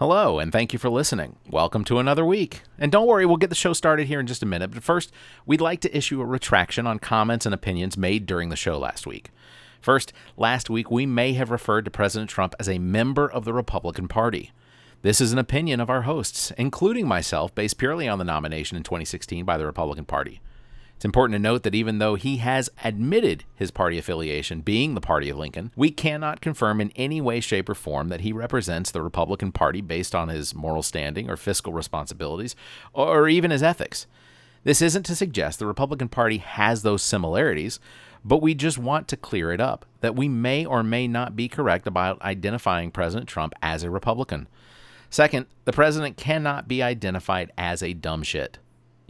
Hello, and thank you for listening. Welcome to another week. And don't worry, we'll get the show started here in just a minute. But first, we'd like to issue a retraction on comments and opinions made during the show last week. First, last week we may have referred to President Trump as a member of the Republican Party. This is an opinion of our hosts, including myself, based purely on the nomination in 2016 by the Republican Party. It's important to note that even though he has admitted his party affiliation being the party of Lincoln, we cannot confirm in any way, shape, or form that he represents the Republican Party based on his moral standing or fiscal responsibilities or even his ethics. This isn't to suggest the Republican Party has those similarities, but we just want to clear it up that we may or may not be correct about identifying President Trump as a Republican. Second, the president cannot be identified as a dumb shit.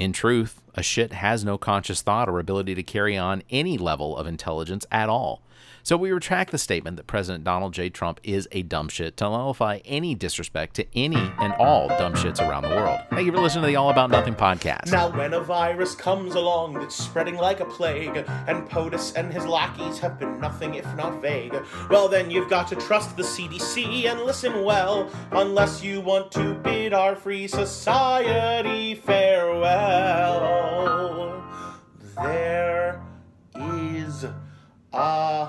In truth, a shit has no conscious thought or ability to carry on any level of intelligence at all. So we retract the statement that President Donald J. Trump is a dumb shit to nullify any disrespect to any and all dumb shits around the world. Thank you for listening to the All About Nothing podcast. Now, when a virus comes along that's spreading like a plague, and POTUS and his lackeys have been nothing if not vague, well, then you've got to trust the CDC and listen well, unless you want to bid our free society farewell. There is a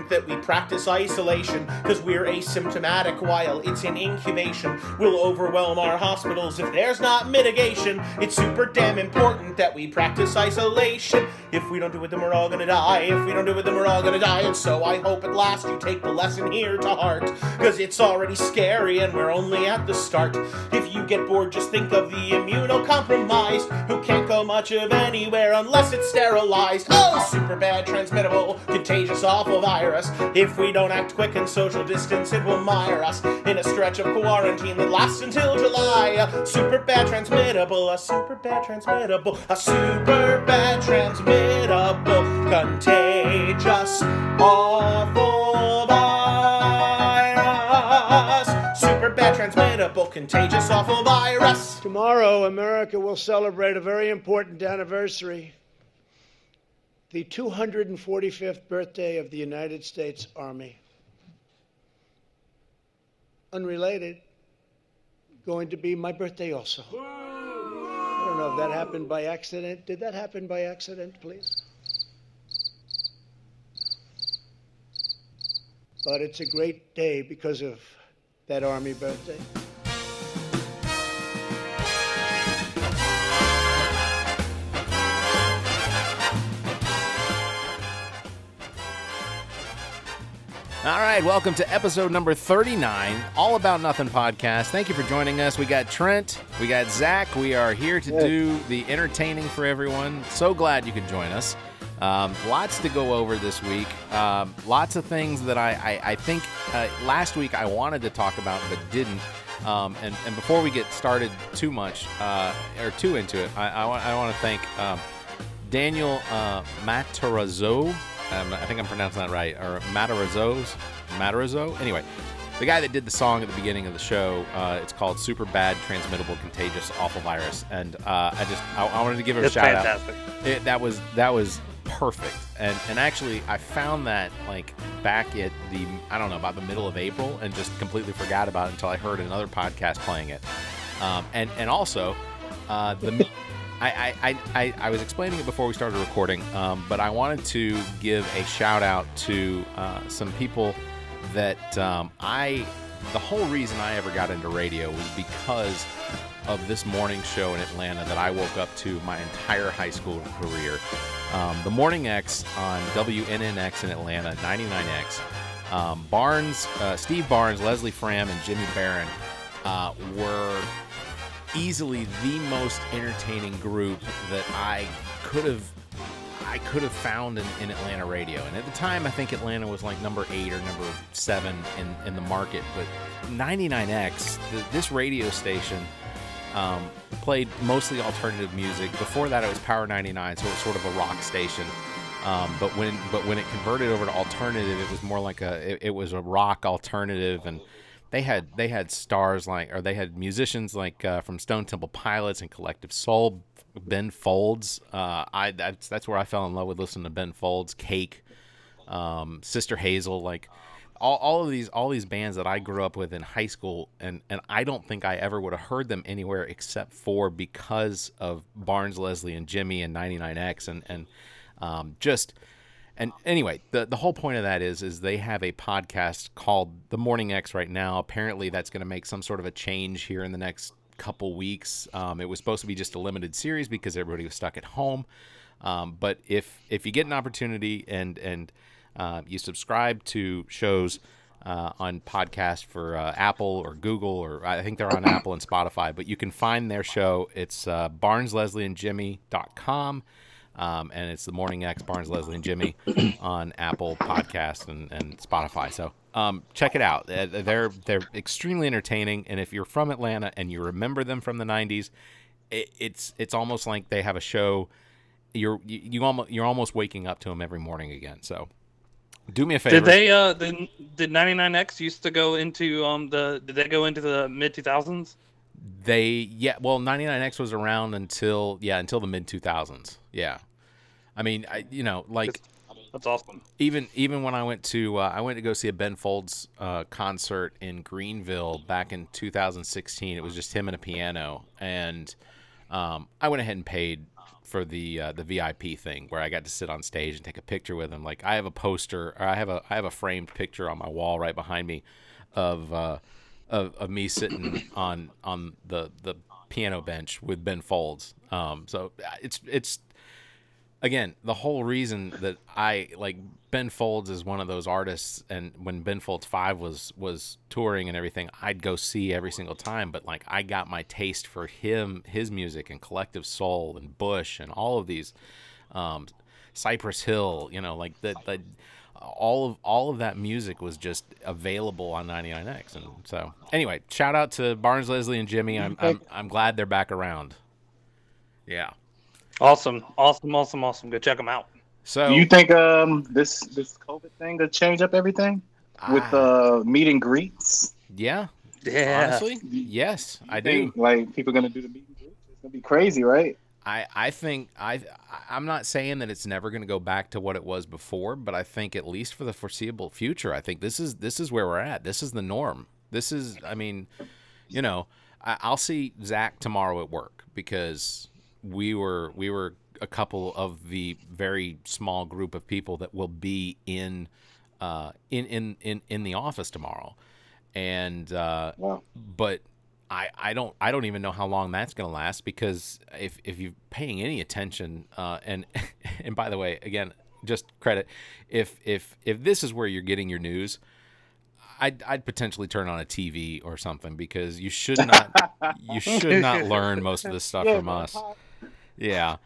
that we practice isolation, because we're asymptomatic while it's in incubation. Will overwhelm our hospitals if there's not mitigation. It's super damn important that we practice isolation. If we don't do it, then we're all gonna die. If we don't do it, then we're all gonna die. And so I hope at last you take the lesson here to heart, because it's already scary and we're only at the start. If you get bored, just think of the immunocompromised who can't go much of anywhere unless it's sterilized. Oh, super bad, transmittable, contagious, awful virus. If we don't act quick and social distance, it will mire us in a stretch of quarantine that lasts until July. A super bad, transmittable, a super bad, transmittable, a super bad, transmittable, contagious, awful virus. Super bad, transmittable, contagious, awful virus. Tomorrow, America will celebrate a very important anniversary the 245th birthday of the United States Army. Unrelated, going to be my birthday also. I don't know if that happened by accident. Did that happen by accident, please? But it's a great day because of that Army birthday. All right, welcome to episode number 39, All About Nothing podcast. Thank you for joining us. We got Trent, we got Zach. We are here to do the entertaining for everyone. So glad you could join us. Um, lots to go over this week. Um, lots of things that I, I, I think uh, last week I wanted to talk about but didn't. Um, and, and before we get started too much uh, or too into it, I, I, want, I want to thank um, Daniel uh, Matarazzo. Um, I think I'm pronouncing that right, or Matarazzo's, Matarazzo. Anyway, the guy that did the song at the beginning of the show, uh, it's called "Super Bad, Transmittable, Contagious, Awful Virus," and uh, I just I, I wanted to give it a It's shout fantastic. out. It, that was that was perfect, and and actually I found that like back at the I don't know about the middle of April, and just completely forgot about it until I heard another podcast playing it, um, and and also uh, the. I, I, I, I was explaining it before we started recording, um, but I wanted to give a shout out to uh, some people that um, I, the whole reason I ever got into radio was because of this morning show in Atlanta that I woke up to my entire high school career. Um, the Morning X on WNNX in Atlanta, 99X. Um, Barnes, uh, Steve Barnes, Leslie Fram, and Jimmy Baron uh, were easily the most entertaining group that I could have. I could have found in, in Atlanta radio. And at the time, I think Atlanta was like number eight or number seven in, in the market. But 99X, the, this radio station, um, played mostly alternative music. Before that, it was Power 99, so it was sort of a rock station. Um, but when but when it converted over to alternative, it was more like a it, it was a rock alternative, and they had they had stars like or they had musicians like uh, from Stone Temple Pilots and Collective Soul, Ben Folds. Uh, I that's that's where I fell in love with listening to Ben Folds, Cake, um, Sister Hazel, like all, all of these all these bands that I grew up with in high school, and and I don't think I ever would have heard them anywhere except for because of Barnes, Leslie, and Jimmy and 99X, and and um, just and anyway, the the whole point of that is is they have a podcast called The Morning X right now. Apparently, that's going to make some sort of a change here in the next couple weeks. Um, it was supposed to be just a limited series because everybody was stuck at home. Um, but if if you get an opportunity and and uh, you subscribe to shows uh, on podcast for uh, Apple or Google, or I think they're on Apple and Spotify, but you can find their show. It's uh, barnesleslie.and-jimmy.com. Um, and it's the Morning X, Barnes, Leslie, and Jimmy on Apple Podcasts and, and Spotify. So um, check it out. They're they're extremely entertaining, and if you're from Atlanta and you remember them from the '90s, it, it's it's almost like they have a show. You're you, you almost you're almost waking up to them every morning again. So do me a favor. Did they uh did, did 99X used to go into um the did they go into the mid 2000s? They yeah, well 99X was around until yeah, until the mid 2000s. Yeah. I mean, I you know, like that's awesome. Even even when I went to uh, I went to go see a Ben Folds uh, concert in Greenville back in 2016. It was just him and a piano, and um, I went ahead and paid for the uh, the VIP thing where I got to sit on stage and take a picture with him. Like I have a poster, or I have a I have a framed picture on my wall right behind me of uh, of, of me sitting on on the the piano bench with Ben Folds. Um, so uh, it's it's again, the whole reason that I like Ben Folds is one of those artists, and when Ben Folds Five was was touring and everything, I'd go see every single time. But like, I got my taste for him, his music, and Collective Soul, and Bush, and all of these, um, Cypress Hill. You know, like the the all of all of that music was just available on 99X, and so anyway, shout out to Barnes, Leslie, and Jimmy. I'm I'm, I'm glad they're back around. Yeah. Awesome, awesome, awesome, awesome. Go check them out. So, do you think um this this COVID thing could change up everything with uh, uh meet and greets? Yeah. Yeah. Honestly, yes, I do. Think, like people gonna do the meet and greets? It's gonna be crazy, right? I, I think I I'm not saying that it's never going to go back to what it was before, but I think at least for the foreseeable future, I think this is this is where we're at. This is the norm. This is I mean, you know, I, I'll see Zach tomorrow at work because we were we were a couple of the very small group of people that will be in uh, in, in in in the office tomorrow, and uh, Wow. but I, I don't I don't even know how long that's going to last because if if you're paying any attention uh, and and by the way again just credit if if if this is where you're getting your news I'd, I'd potentially turn on a TV or something because you should not you should not learn most of this stuff from us yeah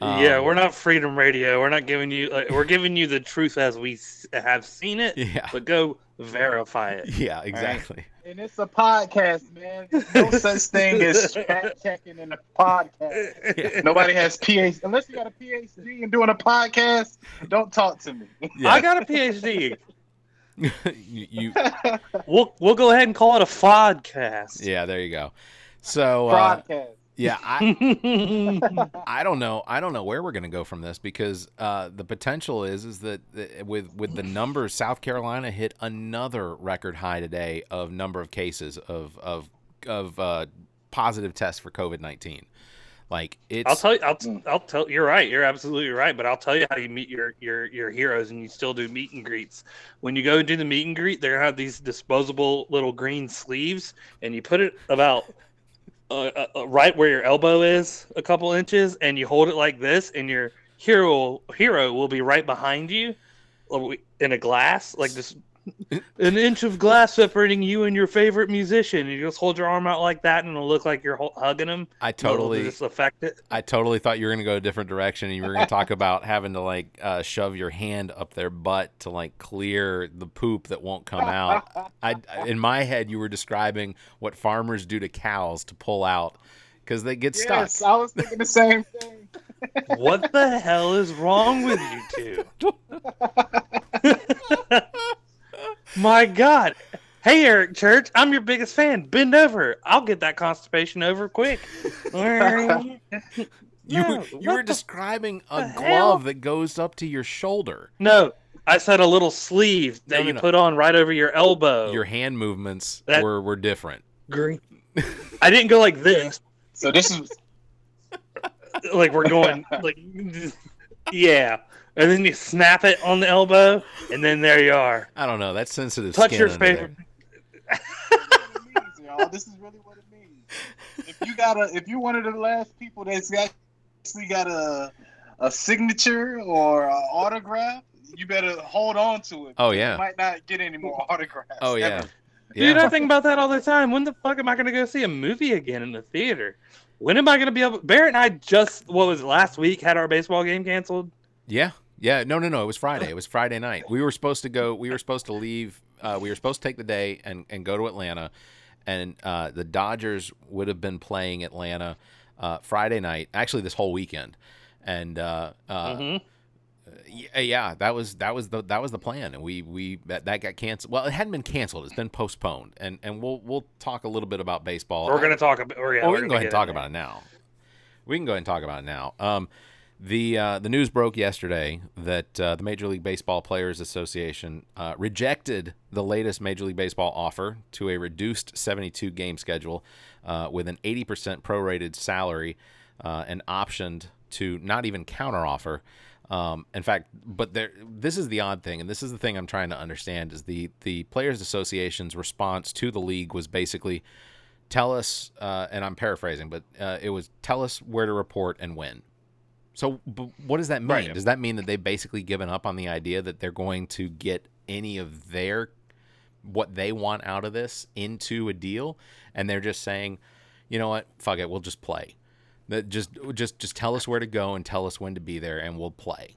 yeah, Um, we're not Freedom Radio. We're not giving you. Like, we're giving you the truth as we have seen it. Yeah. But go verify it. yeah exactly And it's a podcast, man. There's no such thing as fact checking in a podcast. Nobody has PhD unless you got a PhD and doing a podcast. Don't talk to me. yeah I got a PhD. you, you We'll we'll go ahead and call it a podcast. yeah there you go so uh, Podcast. Yeah I, I don't know. I don't know where we're going to go from this because uh, the potential is is that uh, with with the numbers, South Carolina hit another record high today of number of cases of of of uh, positive tests for COVID nineteen. Like it's I'll tell you. I'll, I'll tell. You're right. You're absolutely right. But I'll tell you how you meet your your your heroes, and you still do meet and greets. When you go and do the meet and greet, they have these disposable little green sleeves, and you put it about uh, uh, uh, right where your elbow is, a couple inches, and you hold it like this, and your hero hero will be right behind you, in a glass like this. An inch of glass separating you and your favorite musician. You just hold your arm out like that, and it'll look like you're hugging him. I totally, just affect it. I totally thought you were gonna go a different direction, and you were gonna talk about having to like uh, shove your hand up their butt to like clear the poop that won't come out. I, in my head, you were describing what farmers do to cows to pull out because they get Yes, stuck. Yes, I was thinking the same thing. What the hell is wrong with you two? My God. Hey, Eric Church, I'm your biggest fan. Bend over. I'll get that constipation over quick. You, No, you were the- describing a the hell? glove that goes up to your shoulder. No, I said a little sleeve that No, no, you no. put on right over your elbow. Your hand movements That- were, were different. green. I didn't go like this. So this is Like we're going like yeah. And then you snap it on the elbow, and then there you are. I don't know. That's sensitive. Touch skin your under favorite. what it means, y'all. This is really what it means. If you got a, if you're one of the last people that's actually got a, a signature or an autograph, you better hold on to it. Oh, yeah. you might not get any more autographs. Oh yeah. ever. Dude, Yeah. I think about that all the time. When the fuck am I gonna go see a movie again in the theater? When am I gonna be able? Barrett and I just what was it, last week had our baseball game canceled. Yeah. Yeah. No, no, no. It was Friday. It was Friday night. We were supposed to go. We were supposed to leave. Uh, we were supposed to take the day and, and go to Atlanta, and uh, the Dodgers would have been playing Atlanta uh, Friday night. Actually, this whole weekend, and uh, uh, Mhm. yeah, yeah, that was that was the that was the plan, and we we that, that got canceled. Well, it hadn't been canceled; it's been postponed, and and we'll we'll talk a little bit about baseball. We're gonna talk about. Or, yeah, Oh, we're can go ahead and talk about it now. We can go ahead and talk about it now. Um, the uh, the news broke yesterday that uh, the Major League Baseball Players Association uh, rejected the latest Major League Baseball offer to a reduced 72 game schedule uh, with an 80% prorated salary uh, and optioned to not even counteroffer. Um, in fact, but there, this is the odd thing, and this is the thing I'm trying to understand: is the the Players Association's response to the league was basically, tell us, uh, and I'm paraphrasing, but it was tell us where to report and when. So, b- what does that mean? Right. Does that mean that they've basically given up on the idea that they're going to get any of their what they want out of this into a deal, and they're just saying, you know what, fuck it, we'll just play. That just just just tell us where to go and tell us when to be there, and we'll play.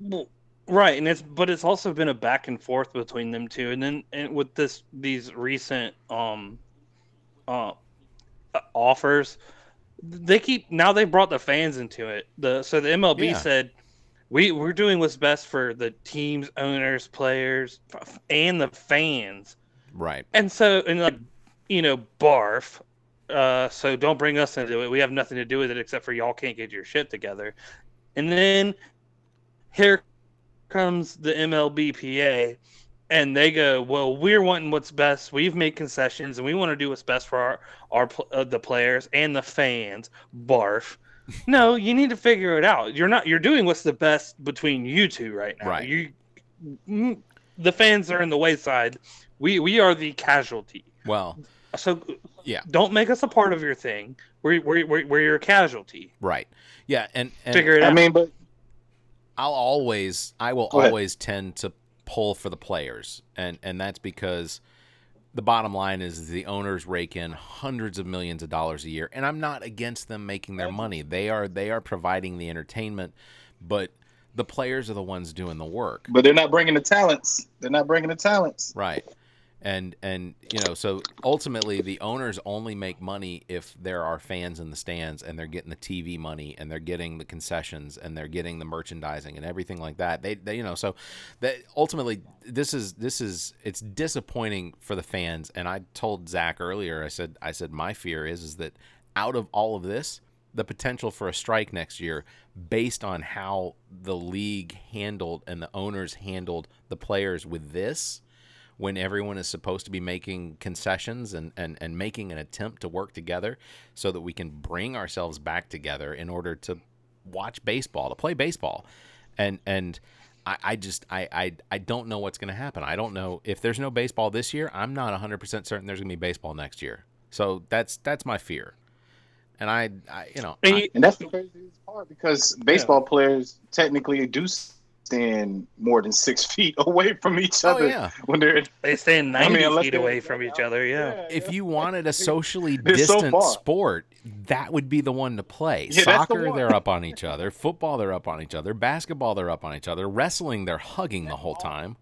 Well, right, and it's but it's also been a back and forth between them two, and then and with this these recent um uh uh, offers, they keep now they brought the fans into it. The so the MLB Yeah. said we we're doing what's best for the teams, owners, players, and the fans. Right. And so, and like, you know, barf. Uh, so don't bring us into it. We have nothing to do with it except for y'all can't get your shit together. And then here comes the MLBPA, and they go, "Well, we're wanting what's best. We've made concessions, and we want to do what's best for our our uh, the players and the fans." Barf. No, you need to figure it out. You're not. You're doing what's the best between you two right now. Right. You, mm, the fans are in the wayside. We we are the casualty. Well, So Yeah. don't make us a part of your thing. We're we're we're, we're your casualty. right. Yeah, and, and Figure it I out. mean, but I'll always I will always tend to pull for the players and and that's because the bottom line is the owners rake in hundreds of millions of dollars a year and I'm not against them making their money. They are they are providing the entertainment, but the players are the ones doing the work. but they're not bringing the talents. They're not bringing the talents. Right. And and you know, so ultimately the owners only make money if there are fans in the stands and they're getting the TV money and they're getting the concessions and they're getting the merchandising and everything like that. They, they you know, so that ultimately this is this is it's disappointing for the fans and I told Zach earlier, I said I said my fear is is that out of all of this, the potential for a strike next year based on how the league handled and the owners handled the players with this when everyone is supposed to be making concessions and, and, and making an attempt to work together so that we can bring ourselves back together in order to watch baseball, to play baseball. And and I, I just I, I I don't know what's gonna happen. I don't know if there's no baseball this year, I'm not hundred percent certain there's gonna be baseball next year. So that's that's my fear. And I, I you know And I- And that's the craziest part because baseball players technically do stand more than six feet away from each other Oh other yeah. when they're. They stand I mean, ninety feet away from each other. Yeah. If you wanted a socially They're so distant sport, that would be the one to play. Yeah, that's the Soccer, they're up on each other. Football, they're up on each other. Basketball, they're up on each other. Wrestling, they're hugging the whole time.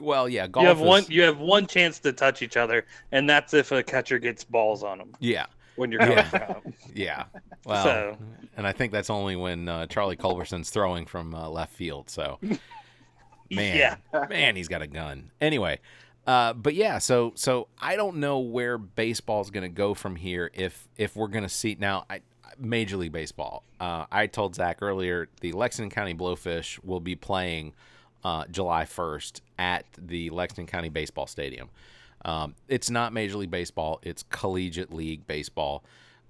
Well, yeah, golf You have is- one. You have one chance to touch each other, and that's if a catcher gets balls on them Yeah, when you're going Yeah. yeah. Well, So- and I think that's only when uh, Charlie Culberson's throwing from uh, left field. So, man, Yeah. man, he's got a gun. Anyway, uh, but yeah, so so I don't know where baseball's going to go from here. If if we're going to see now, I, Major League Baseball. Uh, I told Zach earlier the Lexington County Blowfish will be playing uh, July first at the Lexington County Baseball Stadium. Um, it's not Major League Baseball; it's Collegiate League Baseball,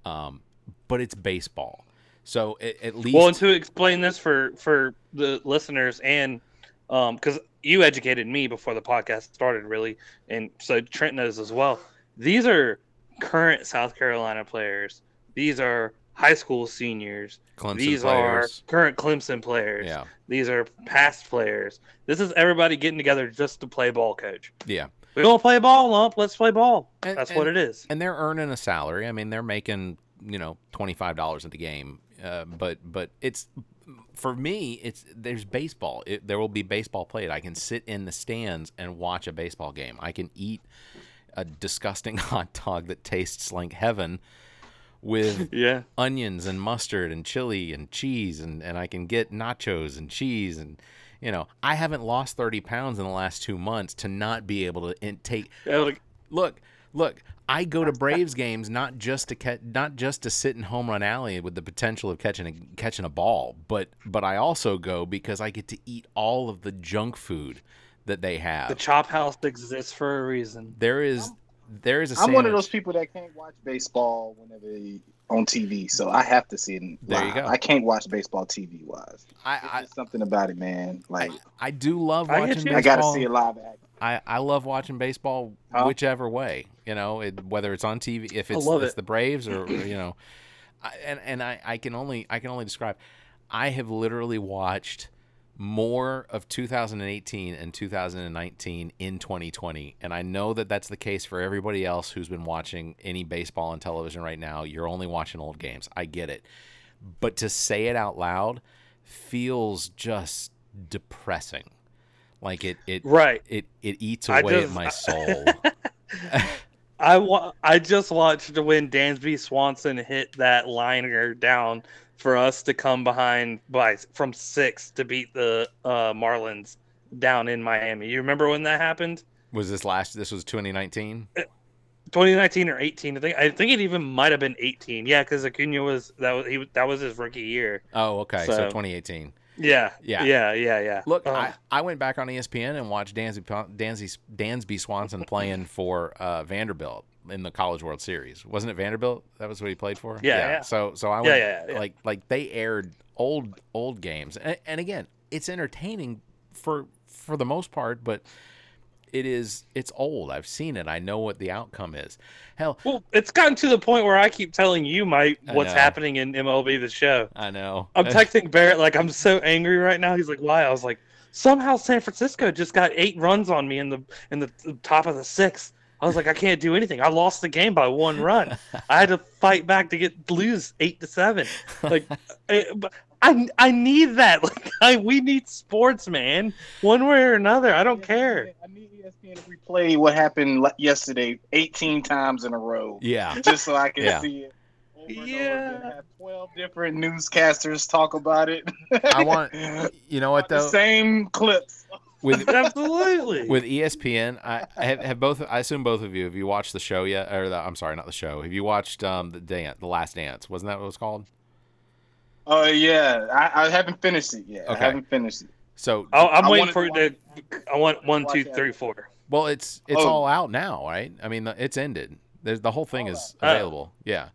um, but it's baseball. So at, at least, Well, and to explain this for for the listeners and um because you educated me before the podcast started, really, and so Trent knows as well. These are current South Carolina players. These are high school seniors. Clemson These players. are current Clemson players. Yeah. These are past players. This is everybody getting together just to play ball, coach. yeah. We don't play ball, lump. Let's play ball. And- That's what it is. and they're earning a salary. I mean, they're making you know twenty five dollars at the game. Uh, but but it's for me, it's there's baseball. It, there will be baseball played. I can sit in the stands and watch a baseball game. I can eat a disgusting hot dog that tastes like heaven with Yeah. onions and mustard and chili and cheese and, and I can get nachos and cheese and you know I haven't lost 30 pounds in the last two months to not be able to in- take Yeah, like, look look I go to Braves games not just to catch not just to sit in home run alley with the potential of catching a catching a ball but but I also go because I get to eat all of the junk food that they have. the chop house exists for a reason. there is there is a I'm one of those people that can't watch baseball whenever they, on TV, so I have to see it. Live. There you go. I can't watch baseball TV wise. I, I something about it, man. Like I do love I watching you. baseball. I gotta see it live act. I, I love watching baseball Huh? whichever way, you know, it, whether it's on TV, if it's, love it's it. the Braves or, or, you know, I, and and I, I can only I can only describe. I have literally watched more of 2018 and 2019 in 2020, and I know that that's the case for everybody else who's been watching any baseball on television right now. You're only watching old games. I get it, but to say it out loud feels just depressing. Like it it Right. it it eats away at my soul. I wa- I just watched when Dansby Swanson hit that liner down for us to come behind by from six to beat the uh, Marlins down in Miami. You remember when that happened? was this last? This was 2019. 2019 or 18? I think I think it even might have been 18. Yeah, because Acuna was that was he that was his rookie year. Oh, okay. So, So- 2018. Yeah, Yeah. yeah, yeah, yeah. Look, Uh, I, I went back on ESPN and watched Dansby Dansby, Dansby Swanson playing for uh, Vanderbilt in the College World Series. Wasn't it Vanderbilt? That was what he played for. Yeah, yeah. So so I Yeah, went yeah, yeah. like like they aired old old games, and, and again, it's entertaining for for the most part, but it is it's old. I've seen it. I know what the outcome is. Hell, well, it's gotten to the point where I keep telling you, Mike, what's happening in MLB the show. I know. I'm texting Barrett like I'm so angry right now. He's like, "Why?" I was like, "Somehow San Francisco just got eight runs on me in the in the top of the sixth. I was like, I can't do anything. I lost the game by one run. I had to fight back to get lose eight to seven. Like, eh, I, I I need that. Like, I, we need sports, man. One way or another. I don't care. I need ESPN to replay what happened yesterday 18 times in a row, yeah. just so I can Yeah. see it. over and over Yeah. Have 12 different newscasters talk about it. I want you know what the same clips. With Absolutely. with ESPN, I I have, have both. I assume both of you have you watched the show yet? Or the, I'm sorry, not the show. Have you watched um the dance, the Last Dance? Wasn't that what it was called? Oh yeah, I, I haven't finished it yet. Okay. I haven't finished it. So I, I'm I waiting for to it to. I want one, watch two, that. four. well, it's it's Oh. all out now, right? I mean, it's ended. There's the whole thing is Oh. available. Yeah.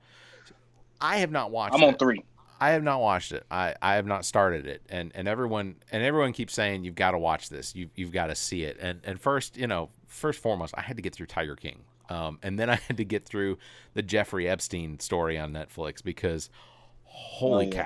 I have not watched. I'm on it. three. I have not watched it. I, I have not started it, and and everyone and everyone keeps saying you've got to watch this. You you've got to see it. And and first, you know, first foremost, I had to get through Tiger King, um, and then I had to get through the Jeffrey Epstein story on Netflix because, holy Oh, yeah.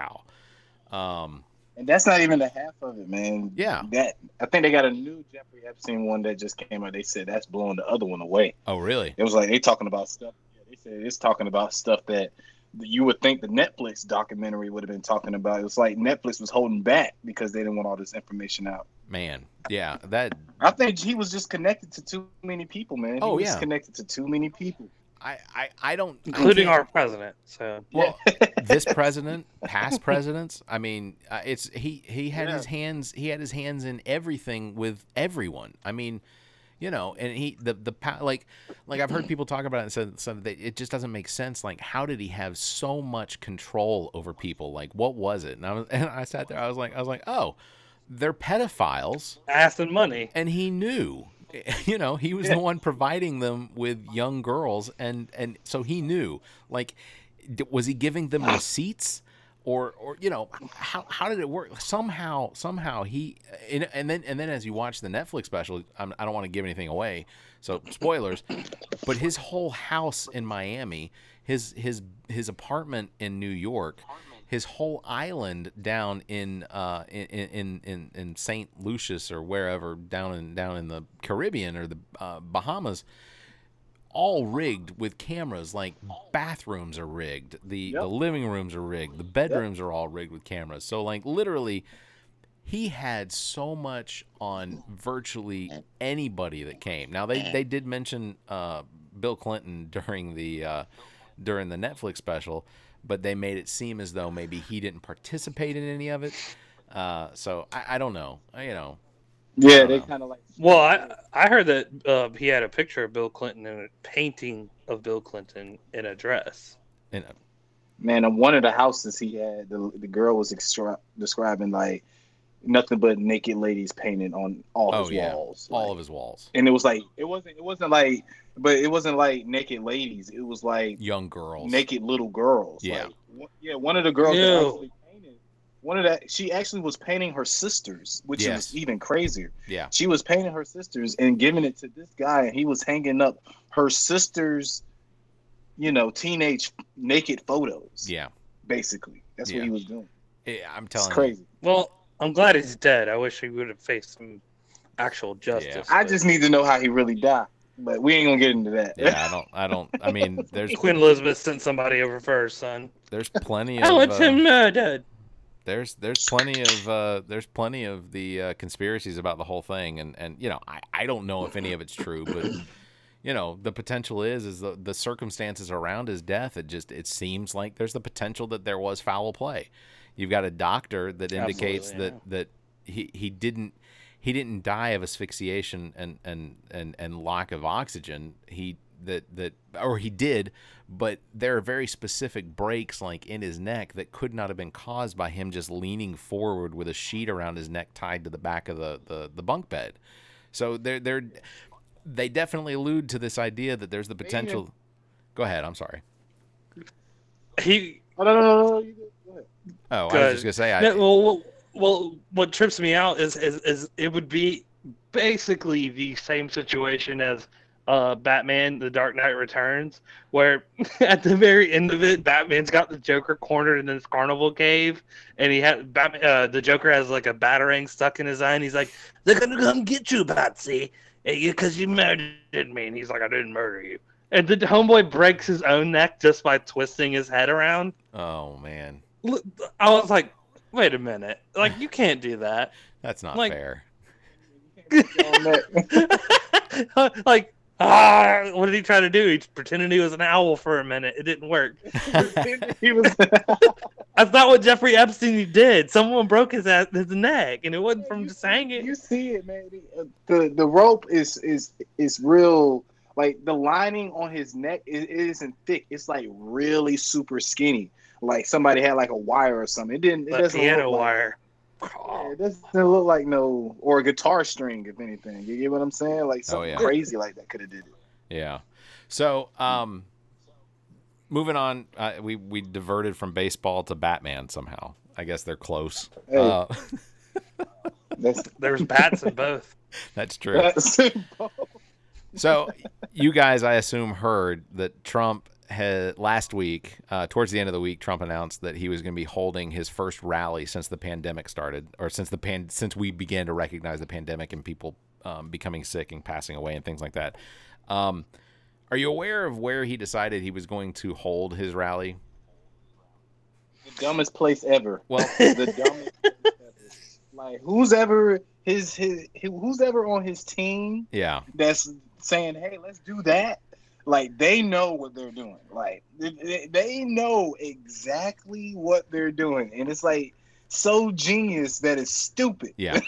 cow, um, And that's not even the half of it, man. Yeah. That I think they got a new Jeffrey Epstein one that just came out. They said that's blowing the other one away. Oh, really? It was like they talking about stuff. Yeah, they said it's talking about stuff that you would think the Netflix documentary would have been talking about. It was like Netflix was holding back because they didn't want all this information out. Man, yeah, that I think he was just connected to too many people, man. Oh, he was yeah. connected to too many people. I I, I don't including can't- our president. So well this president, past presidents. I mean, uh, it's he he had Yeah. his hands he had his hands in everything with everyone. I mean. You know, and he the the like like I've heard people talk about it and said, said that it just doesn't make sense. Like, how did he have so much control over people? Like, what was it? And I was and I sat there. I was like, I was like, oh, they're pedophiles. ass and money. and he knew you know he was the one providing them with young girls and and so he knew like was he giving them receipts or or you know how how did it work? Somehow somehow he and, and then and then as you watch the Netflix special I'm, I don't want to give anything away so spoilers but his whole house in Miami his his his apartment in New York his whole island down in uh in in in, in Saint Lucius or wherever down in down in the Caribbean or the uh, Bahamas all rigged with cameras like bathrooms are rigged the the living rooms are rigged the bedrooms are all rigged with cameras. So like literally he had so much on virtually anybody that came. Now they they did mention uh Bill Clinton during the uh during the Netflix special but they made it seem as though maybe he didn't participate in any of it. Uh so I, I don't know. I, you know Yeah, they kind of like. Well, I I heard that uh, he had a picture of Bill Clinton and a painting of Bill Clinton in a dress. and Man, in one of the houses he had, the, the girl was extra- describing like nothing but naked ladies painted on all oh his yeah walls. all like- of his walls and it was like it wasn't it wasn't like but it wasn't like naked ladies. It was like young girls naked little girls. Yeah. Like, one- yeah. One of the girls that Ew. actually painted. One of that she actually was painting her sisters, which Yes. was even crazier. yeah She was painting her sisters and giving it to this guy, and he was hanging up her sisters, you know, teenage naked photos. yeah basically, that's Yeah. what he was doing. Yeah, I'm It's telling you. crazy. Well, I'm glad he's dead. I wish he would have faced some actual justice. I but- just need to know how he really died, but we ain't gonna get into that. Yeah, I don't. I don't. I mean, there's Queen Elizabeth sent somebody over for her son. there's plenty Oh, of it's uh, him murdered. There's there's plenty of uh, there's plenty of the uh, conspiracies about the whole thing, and and you know I I don't know if any of it's true, but you know the potential is is the the circumstances around his death. It just it seems like there's the potential that there was foul play. You've got a doctor that indicates Absolutely, that that he he didn't he didn't die of asphyxiation and and and and lack of oxygen. He that that or he did, but there are very specific breaks like in his neck that could not have been caused by him just leaning forward with a sheet around his neck tied to the back of the the, the bunk bed. So they're they're they definitely allude to this idea that there's the potential. Go ahead. I'm sorry. He Oh, no, no, no, no. Go ahead. Oh, I was just gonna say. I, No, well, well, well, what trips me out is, is is it would be basically the same situation as uh, Batman: The Dark Knight Returns, where at the very end of it, Batman's got the Joker cornered in this carnival cave, and he had Batman, uh, the Joker has like a batarang stuck in his eye, and he's like, "They're gonna come get you, Batsy, because you murdered me." And he's like, "I didn't murder you." And the homeboy breaks his own neck just by twisting his head around. oh man, I was like, wait a minute. Like, you can't do that. that's not Like- fair. Like, ah, what did he try to do? He pretended he was an owl for a minute. It didn't work. he was. That's not what Jeffrey Epstein did. Someone broke his ass, his neck, and it wasn't from just hanging. You see it, man. The the rope is is is real. Like the lining on his neck, it, it isn't thick. It's like really super skinny. Like somebody had like a wire or something. It didn't. It The doesn't piano look like- wire. Yeah, it doesn't look like no or a guitar string, if anything. You get what I'm saying? Like something yeah. crazy like that could have did it. Yeah. So, um, moving on, uh, we we diverted from baseball to Batman somehow. I guess they're close. Hey. Uh, There's bats in both. that's true. that's So, you guys, I assume, heard that Trump ha, last week, uh, towards the end of the week, Trump announced that he was going to be holding his first rally since the pandemic started, or since the pan, since we began to recognize the pandemic and people um, becoming sick and passing away and things like that. Um, are you aware of where he decided he was going to hold his rally? The dumbest place ever. Well, the dumbest place ever. Like who's ever his his who's ever on his team yeah, that's saying, "Hey, let's do that." Like they know what they're doing. Like they, they know exactly what they're doing, and it's like so genius that it's stupid. yeah,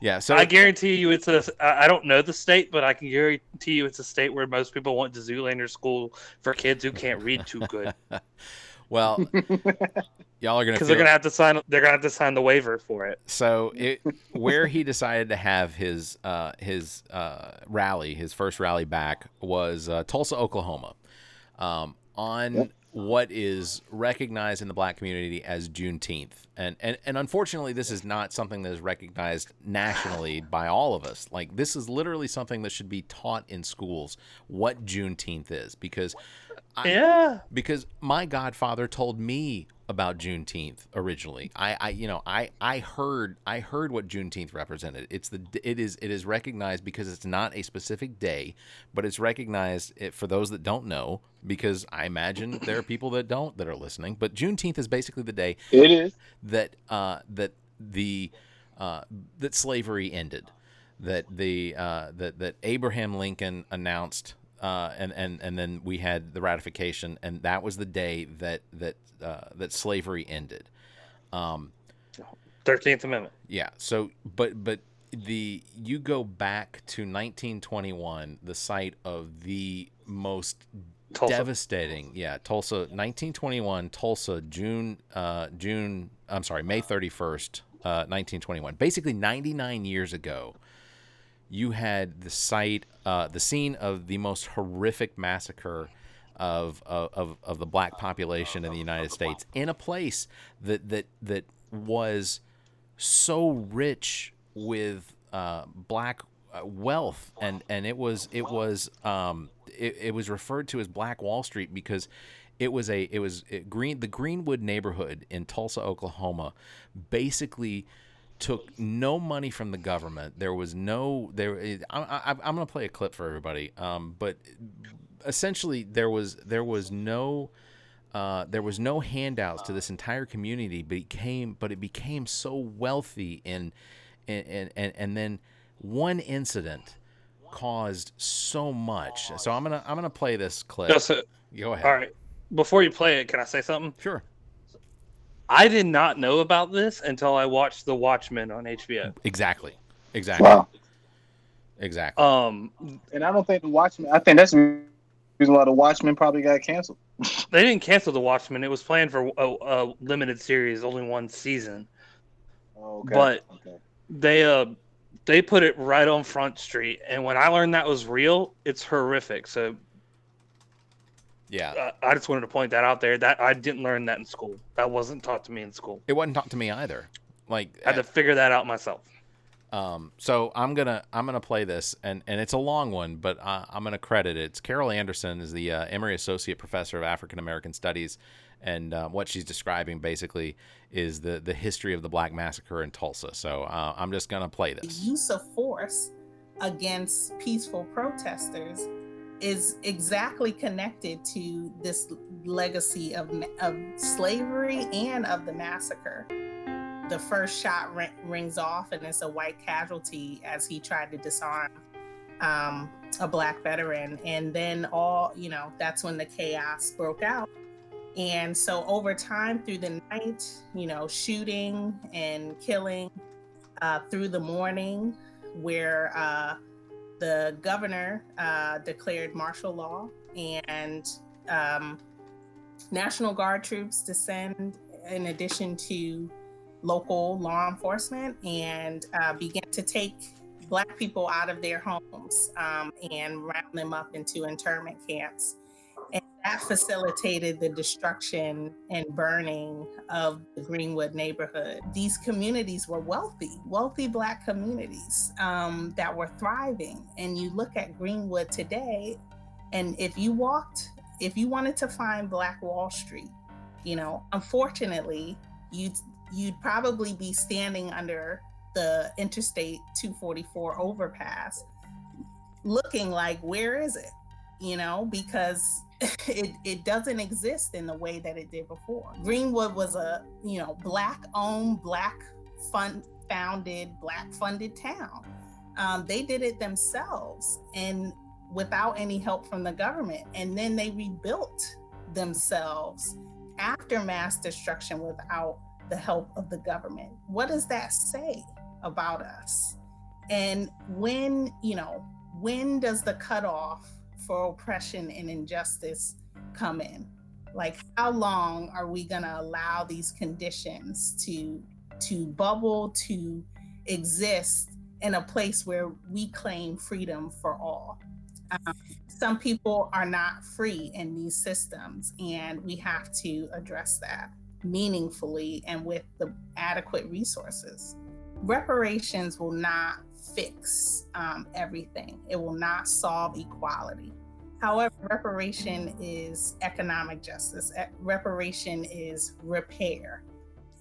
yeah. So I guarantee you, it's a. I don't know the state, but I can guarantee you, it's a state where most people went to Zoolander school for kids who can't read too good well, y'all are gonna because they're gonna have to sign. They're gonna have to sign the waiver for it. So it where he decided to have his uh, his uh, rally, his first rally back was uh, Tulsa, Oklahoma, um, on what is recognized in the black community as Juneteenth, and and and unfortunately, this is not something that is recognized nationally by all of us. Like this is literally something that should be taught in schools what Juneteenth is, because I- Yeah, because my godfather told me about Juneteenth originally. I, I you know, I, I heard, I heard what Juneteenth represented. It's the, it is, it is recognized because it's not a specific day, but it's recognized it, for those that don't know. Because I imagine there are people that don't that are listening. But Juneteenth is basically the day It is. that uh, that the uh, that slavery ended, that the uh, that that Abraham Lincoln announced, uh, and and and then we had the ratification, and that was the day that that uh, that slavery ended. Um, Thirteenth Amendment. yeah. So, but but the you go back to 1921, the site of the most Tulsa. devastating. Yeah, Tulsa, 1921, Tulsa, June, uh, June. I'm sorry, May 31st, uh, 1921. Basically, 99 years ago, you had the site, uh, the scene of the most horrific massacre of, of of the black population in the United States in a place that that that was so rich with uh, black uh, wealth. And and it was it was um it, it was referred to as Black Wall Street because it was a it was it, green the Greenwood neighborhood in Tulsa, Oklahoma, basically took no money from the government. There was no there. I, I, I'm going to play a clip for everybody. Um, but essentially there was there was no. Uh, there was no handouts to this entire community, but it came, but it became so wealthy and and and and then one incident caused so much. So I'm gonna I'm gonna play this clip. Go ahead. all right. Before you play it, can I say something? Sure. I did not know about this until I watched The Watchmen on HBO. Exactly. Exactly. Wow. Exactly. Um, And I don't think the Watchmen. I think that's the reason why the Watchmen probably got canceled. they didn't cancel The Watchmen. It was planned for a, a limited series, only one season. Oh, okay. But- okay. They uh, they put it right on Front Street, and when I learned that was real, it's horrific. So yeah. uh, I just wanted to point that out there. That I didn't learn that in school. That wasn't taught to me in school. It wasn't taught to me either. Like I had to figure that out myself. Um, so I'm gonna I'm gonna play this, and and it's a long one, but uh, I'm gonna credit it. It's Carol Anderson is the uh, Emory Associate Professor of African American Studies, and uh, what she's describing basically is the the history of the Black Massacre in Tulsa. So uh, I'm just gonna play the this. use of force against peaceful protesters is exactly connected to this legacy of, of slavery and of the massacre. The first shot ri- rings off, and it's a white casualty as he tried to disarm um, a black veteran. And then, all you know, that's when the chaos broke out. And so, over time, through the night, you know, shooting and killing uh, through the morning, where uh, the governor uh, declared martial law and um, National Guard troops descend in addition to local law enforcement and uh, began to take Black people out of their homes um, and round them up into internment camps. And that facilitated the destruction and burning of the Greenwood neighborhood. These communities were wealthy, wealthy Black communities um, that were thriving. And you look at Greenwood today, and if you walked if you wanted to find Black Wall Street, you know, unfortunately, you'd you'd probably be standing under the Interstate 244 overpass, looking like where is it? You know, because it, it doesn't exist in the way that it did before. Greenwood was a, you know, black owned, black fund founded, black funded town. Um, they did it themselves and without any help from the government. And then they rebuilt themselves after mass destruction without the help of the government. What does that say about us? And when, you know, when does the cutoff for oppression and injustice come in? Like how long are we going to allow these conditions to to bubble to exist in a place where we claim freedom for all? Um, some people are not free in these systems, and we have to address that meaningfully and with the adequate resources. Reparations will not fix um, everything, it will not solve equality. However, reparation is economic justice, reparation is repair.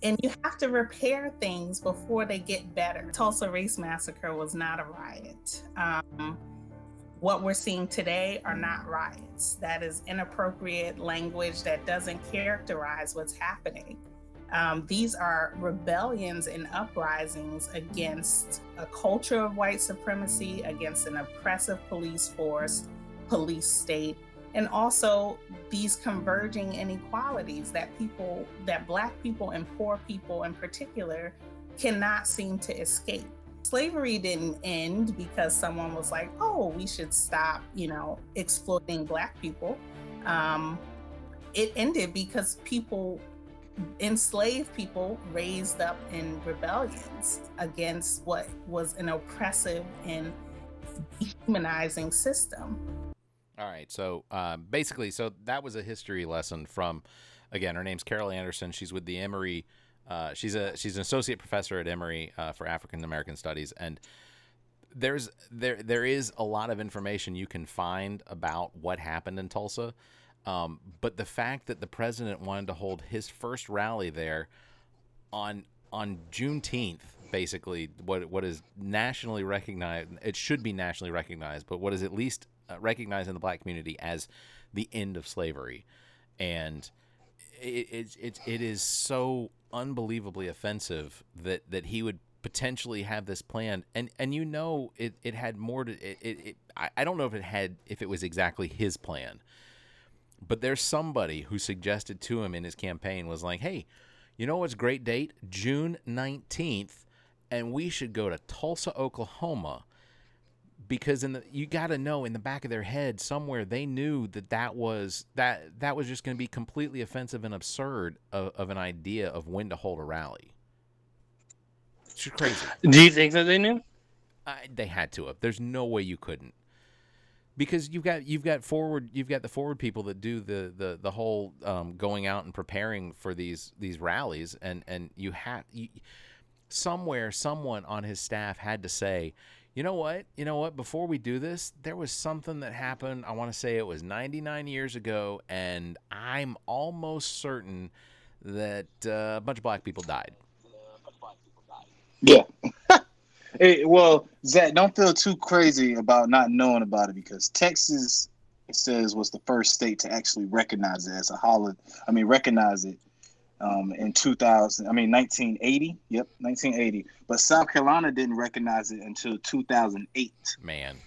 And you have to repair things before they get better. Tulsa Race Massacre was not a riot. Um, what we're seeing today are not riots. That is inappropriate language that doesn't characterize what's happening. Um, these are rebellions and uprisings against a culture of white supremacy, against an oppressive police force, police state, and also these converging inequalities that people, that Black people and poor people in particular, cannot seem to escape slavery didn't end because someone was like, oh, we should stop, you know, exploiting Black people. Um, it ended because people, enslaved people, raised up in rebellions against what was an oppressive and dehumanizing system. All right. So um, basically, so that was a history lesson from, again, her name's Carol Anderson. She's with the Emory uh, she's a she's an associate professor at Emory uh, for African American Studies, and there's there there is a lot of information you can find about what happened in Tulsa. Um, but the fact that the president wanted to hold his first rally there on on Juneteenth, basically what what is nationally recognized, it should be nationally recognized, but what is at least Uh, recognized in the black community as the end of slavery, and it, it, it, it is so unbelievably offensive that that he would potentially have this plan. And and you know it it had more to it, it, it I, I don't know if it had if it was exactly his plan. But there's somebody who suggested to him in his campaign was like hey you know what's great date? June 19th and we should go to tulsa oklahoma because in the you got to know in the back of their head somewhere they knew that that was that that was just going to be completely offensive and absurd of, of, an idea of when to hold a rally. It's crazy. Do you think that they knew? they had to have. There's no way you couldn't. Because you've got you've got forward you've got the forward people that do the the the whole um, going out and preparing for these these rallies and and you had you, somewhere someone on his staff had to say you know what? You know what? Before we do this, there was something that happened. I want to say it was 99 years ago, and I'm almost certain that uh, a bunch of black people died. Yeah. hey, well, Zach, don't feel too crazy about not knowing about it because Texas says was the first state to actually recognize it as a holiday. I mean, recognize it um, in 2000. I mean, 1980. Yep, 1980. But South Carolina didn't recognize it until 2008. Man.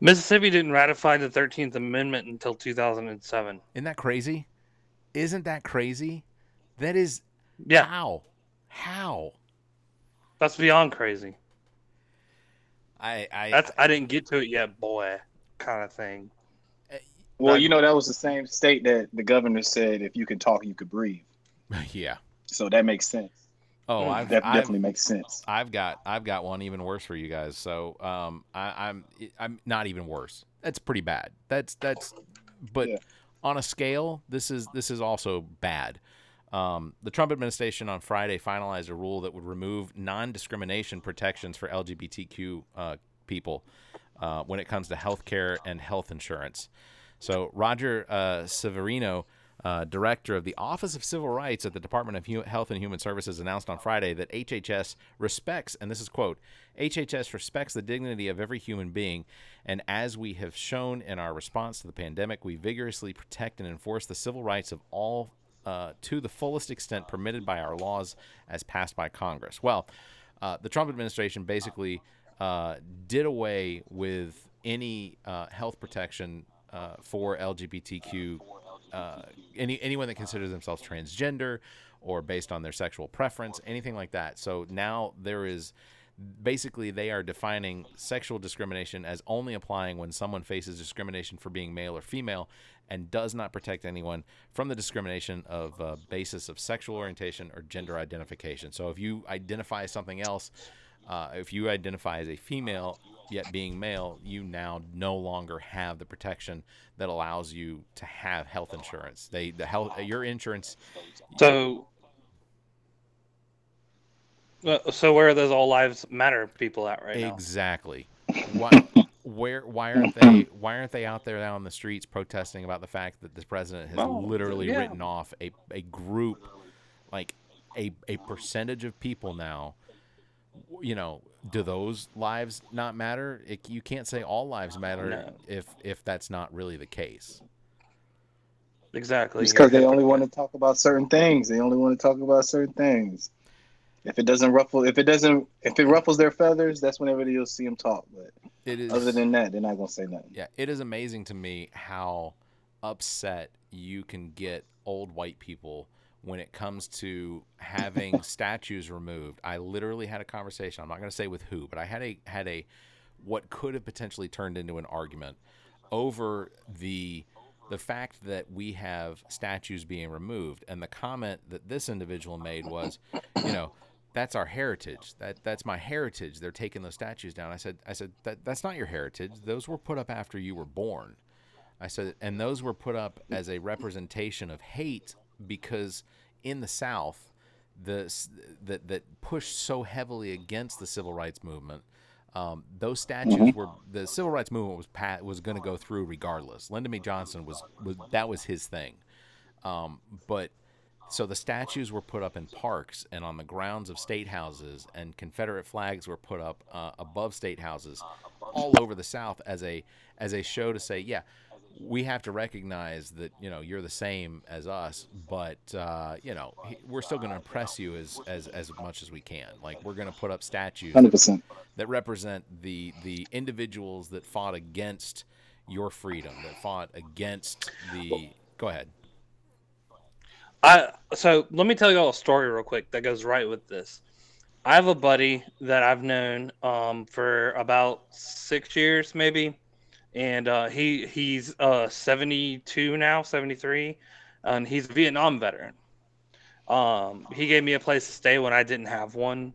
Mississippi didn't ratify the 13th Amendment until 2007. Isn't that crazy? Isn't that crazy? That is. Yeah. How? How? That's beyond crazy. I I That's I didn't get to it yet, boy, kind of thing. Well, you know that was the same state that the governor said if you can talk, you could breathe. yeah. So that makes sense. Oh. I've, that I've, definitely makes sense. I've got I've got one even worse for you guys. So um, I, am I'm, I'm not even worse. That's pretty bad. That's that's, but yeah. on a scale, this is this is also bad. Um, the Trump administration on Friday finalized a rule that would remove non-discrimination protections for LGBTQ uh, people uh, when it comes to health care and health insurance. So Roger uh, Severino, uh, director of the Office of Civil Rights at the Department of Health and Human Services, announced on Friday that HHS respects, and this is quote, HHS respects the dignity of every human being, and as we have shown in our response to the pandemic, we vigorously protect and enforce the civil rights of all uh, to the fullest extent permitted by our laws as passed by Congress. Well, uh, the Trump administration basically uh, did away with any uh, health protection uh, for LGBTQ uh, any anyone that considers themselves transgender or based on their sexual preference, anything like that. So now there is basically they are defining sexual discrimination as only applying when someone faces discrimination for being male or female and does not protect anyone from the discrimination of uh, basis of sexual orientation or gender identification. So if you identify something else, uh, if you identify as a female yet being male, you now no longer have the protection that allows you to have health insurance. They the health your insurance. So, so where are those all lives matter people at right now? Exactly. Why, where why aren't they why aren't they out there on the streets protesting about the fact that the president has Oh, literally yeah. written off a, a group like a a percentage of people now you know do those lives not matter it, you can't say all lives matter No. if if that's not really the case Exactly. Just You're because they only want to talk about certain things. They only want to talk about certain things. If it doesn't ruffle, if it doesn't, if it ruffles their feathers, that's whenever you'll see them talk. But it is other than that, they're not gonna say nothing. Yeah, it is amazing to me how upset you can get old white people when it comes to having statues removed. I literally had a conversation. I'm not going to say with who, but I had a had a what could have potentially turned into an argument over the the fact that we have statues being removed and the comment that this individual made was, you know, that's our heritage. That that's my heritage. They're taking those statues down. I said I said that that's not your heritage. Those were put up after you were born. I said and those were put up as a representation of hate because in the South the that that pushed so heavily against the civil rights movement um, those statues were the civil rights movement was pat, was going to go through regardless. Lyndon B. Johnson was, was that was his thing, um, but so the statues were put up in parks and on the grounds of state houses, and Confederate flags were put up uh, above state houses all over the South as a as a show to say, yeah, we have to recognize that you know you're the same as us, but uh, you know we're still going to impress you as, as as much as we can. Like we're going to put up statues Hundred percent. that represent the the individuals that fought against your freedom, that fought against the. Go ahead. I so let me tell you all a story real quick that goes right with this. I have a buddy that I've known um, for about six years, maybe, and uh, he he's uh, seventy two now, seventy three, and he's a Vietnam veteran. Um, he gave me a place to stay when I didn't have one.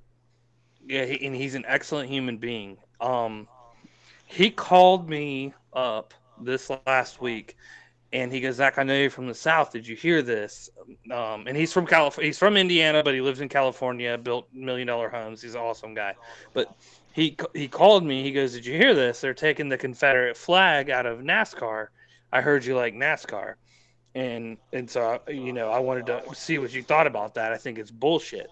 Yeah, he, and he's an excellent human being. Um, he called me up this last week, and he goes, "Zach, I know you're from the South. Did you hear this?" Um, and he's from California. He's from Indiana, but he lives in California. Built million dollar homes. He's an awesome guy. But he he called me. He goes, "Did you hear this? They're taking the Confederate flag out of NASCAR. I heard you like NASCAR." And and so you know, I wanted to see what you thought about that. I think it's bullshit.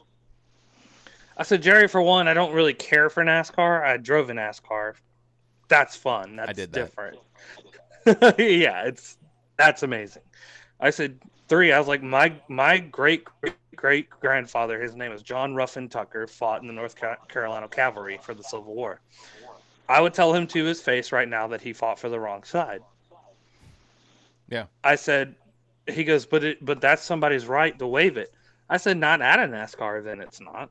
I said, Jerry, for one, I don't really care for NASCAR. I drove a NASCAR. That's fun. That's that. different. yeah, it's that's amazing. I said three. I was like, my my great great grandfather, his name is John Ruffin Tucker, fought in the North Carolina Cavalry for the Civil War. I would tell him to his face right now that he fought for the wrong side. Yeah. I said, he goes, but it, but that's somebody's right to wave it. I said, not at a NASCAR event, it's not.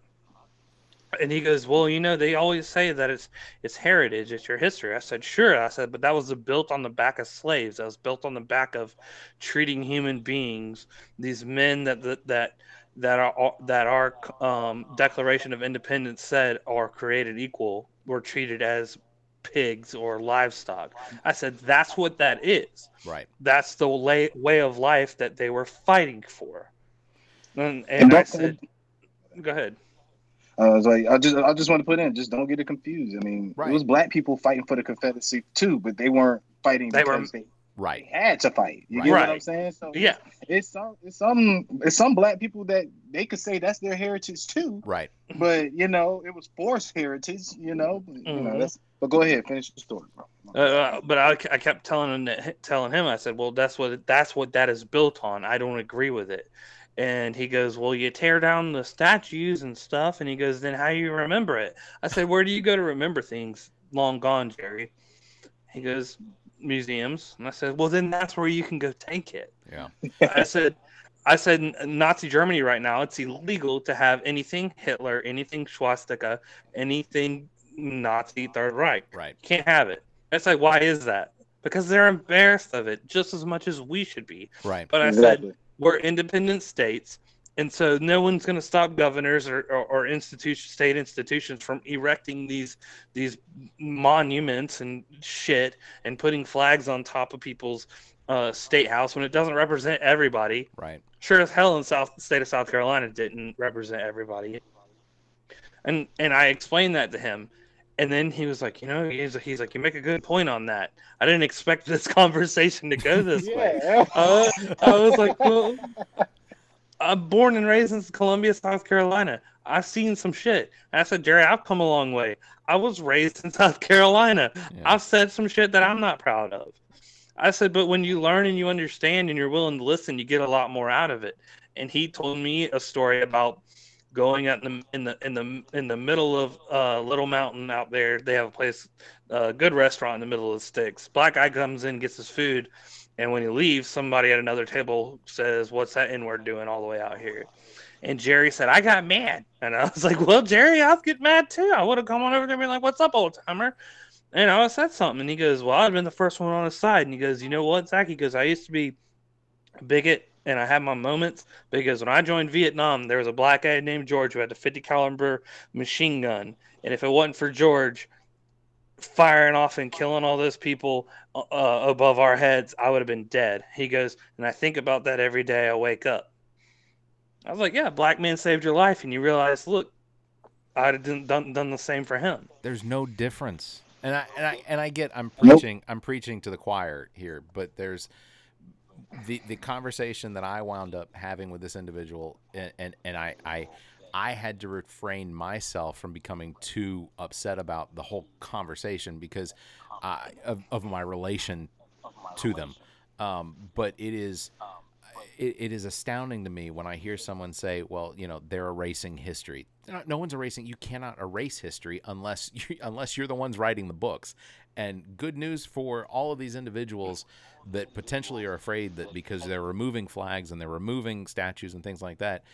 And he goes, well, you know, they always say that it's it's heritage, it's your history. I said, sure. I said, but that was built on the back of slaves. That was built on the back of treating human beings, these men that that that that are that our um, Declaration of Independence said are created equal were treated as pigs or livestock. I said, that's what that is Right. that's the way, way of life that they were fighting for. And, And and I said, go ahead. I was like, I just, I just want to put in, just don't get it confused. I mean, Right. it was black people fighting for the Confederacy too, but they weren't fighting They were- because they, Right. had to fight. You Right. get what I'm saying? So Yeah. it's some it's some it's some black people that they could say that's their heritage too, Right. but you know it was forced heritage. You know, you know Mhm. that's. But go ahead, finish the story, bro. Uh, but I, I kept telling him that, telling him I said, well, that's what that's what that is built on. I don't agree with it. And he goes, well, you tear down the statues and stuff. And he goes, then how you remember it? I said, where do you go to remember things long gone, Jerry? He goes, museums. And I said, well, then that's where you can go take it. Yeah. I said, I said, Nazi Germany right now, it's illegal to have anything Hitler, anything swastika, anything Nazi Third Reich. Right. Can't have it. It's like, why is that? Because they're embarrassed of it just as much as we should be. Right. But I said, we're independent states. And so no one's going to stop governors or, or, or institution, state institutions from erecting these these monuments and shit and putting flags on top of people's uh, state house when it doesn't represent everybody. Right. Sure as hell in South the state of South Carolina didn't represent everybody. And and I explained that to him. And then he was like, you know, he's, he's like, you make a good point on that. I didn't expect this conversation to go this way. Uh, I was like, well, I'm born and raised in Columbia, South Carolina. I've seen some shit. And I said, Jerry, I've come a long way. I was raised in South Carolina. Yeah. I've said some shit that I'm not proud of. I said, but when you learn and you understand and you're willing to listen, you get a lot more out of it. And he told me a story about going out in the in the in the in the middle of uh, Little Mountain out there. They have a place, a good restaurant in the middle of the sticks. Black guy comes in, gets his food, and when he leaves, somebody at another table says, "What's that N word doing all the way out here?" And Jerry said, "I got mad," and I was like, "Well, Jerry, I'll get mad too. I would have come on over there and been like, "What's up, old timer?" And I said something, and he goes, "Well, I've been the first one on his side." And he goes, "You know what, Zach?" He goes, "I used to be a bigot, and I had my moments because when I joined Vietnam, there was a black guy named George who had a 50 caliber machine gun, and if it wasn't for George." firing off and killing all those people uh, above our heads, I would have been dead. He goes, and I think about that every day I wake up. I was like, yeah, black man saved your life, and you realize, look, I'd have done, done done the same for him. There's no difference. And I and I and I get I'm Nope. preaching I'm preaching to the choir here, but there's the the conversation that I wound up having with this individual and and, and I I I had to refrain myself from becoming too upset about the whole conversation because I, of, of my relation to them. Um, but it is it, it is astounding to me when I hear someone say, "Well, you know, they're erasing history." No, no one's erasing. You cannot erase history unless you, unless you're the ones writing the books. And good news for all of these individuals that potentially are afraid that because they're removing flags and they're removing statues and things like that,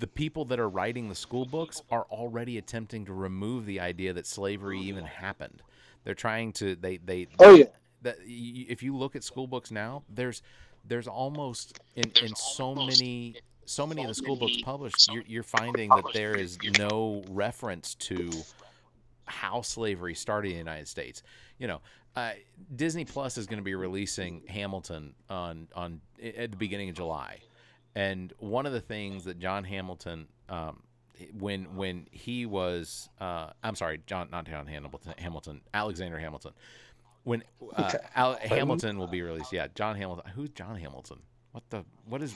the people that are writing the school books are already attempting to remove the idea that slavery even happened. They're trying to they they Oh yeah. that if you look at school books now, there's there's almost in, in so many so many of the school books published, you're, you're finding that there is no reference to how slavery started in the United States. You know, uh, Disney Plus is going to be releasing Hamilton on on at the beginning of July, and one of the things that John Hamilton. Um, when when he was uh, I'm sorry John not John Hamilton Hamilton Alexander Hamilton. When uh, Al- Hamilton will be released. Yeah John Hamilton who's John Hamilton? What the what is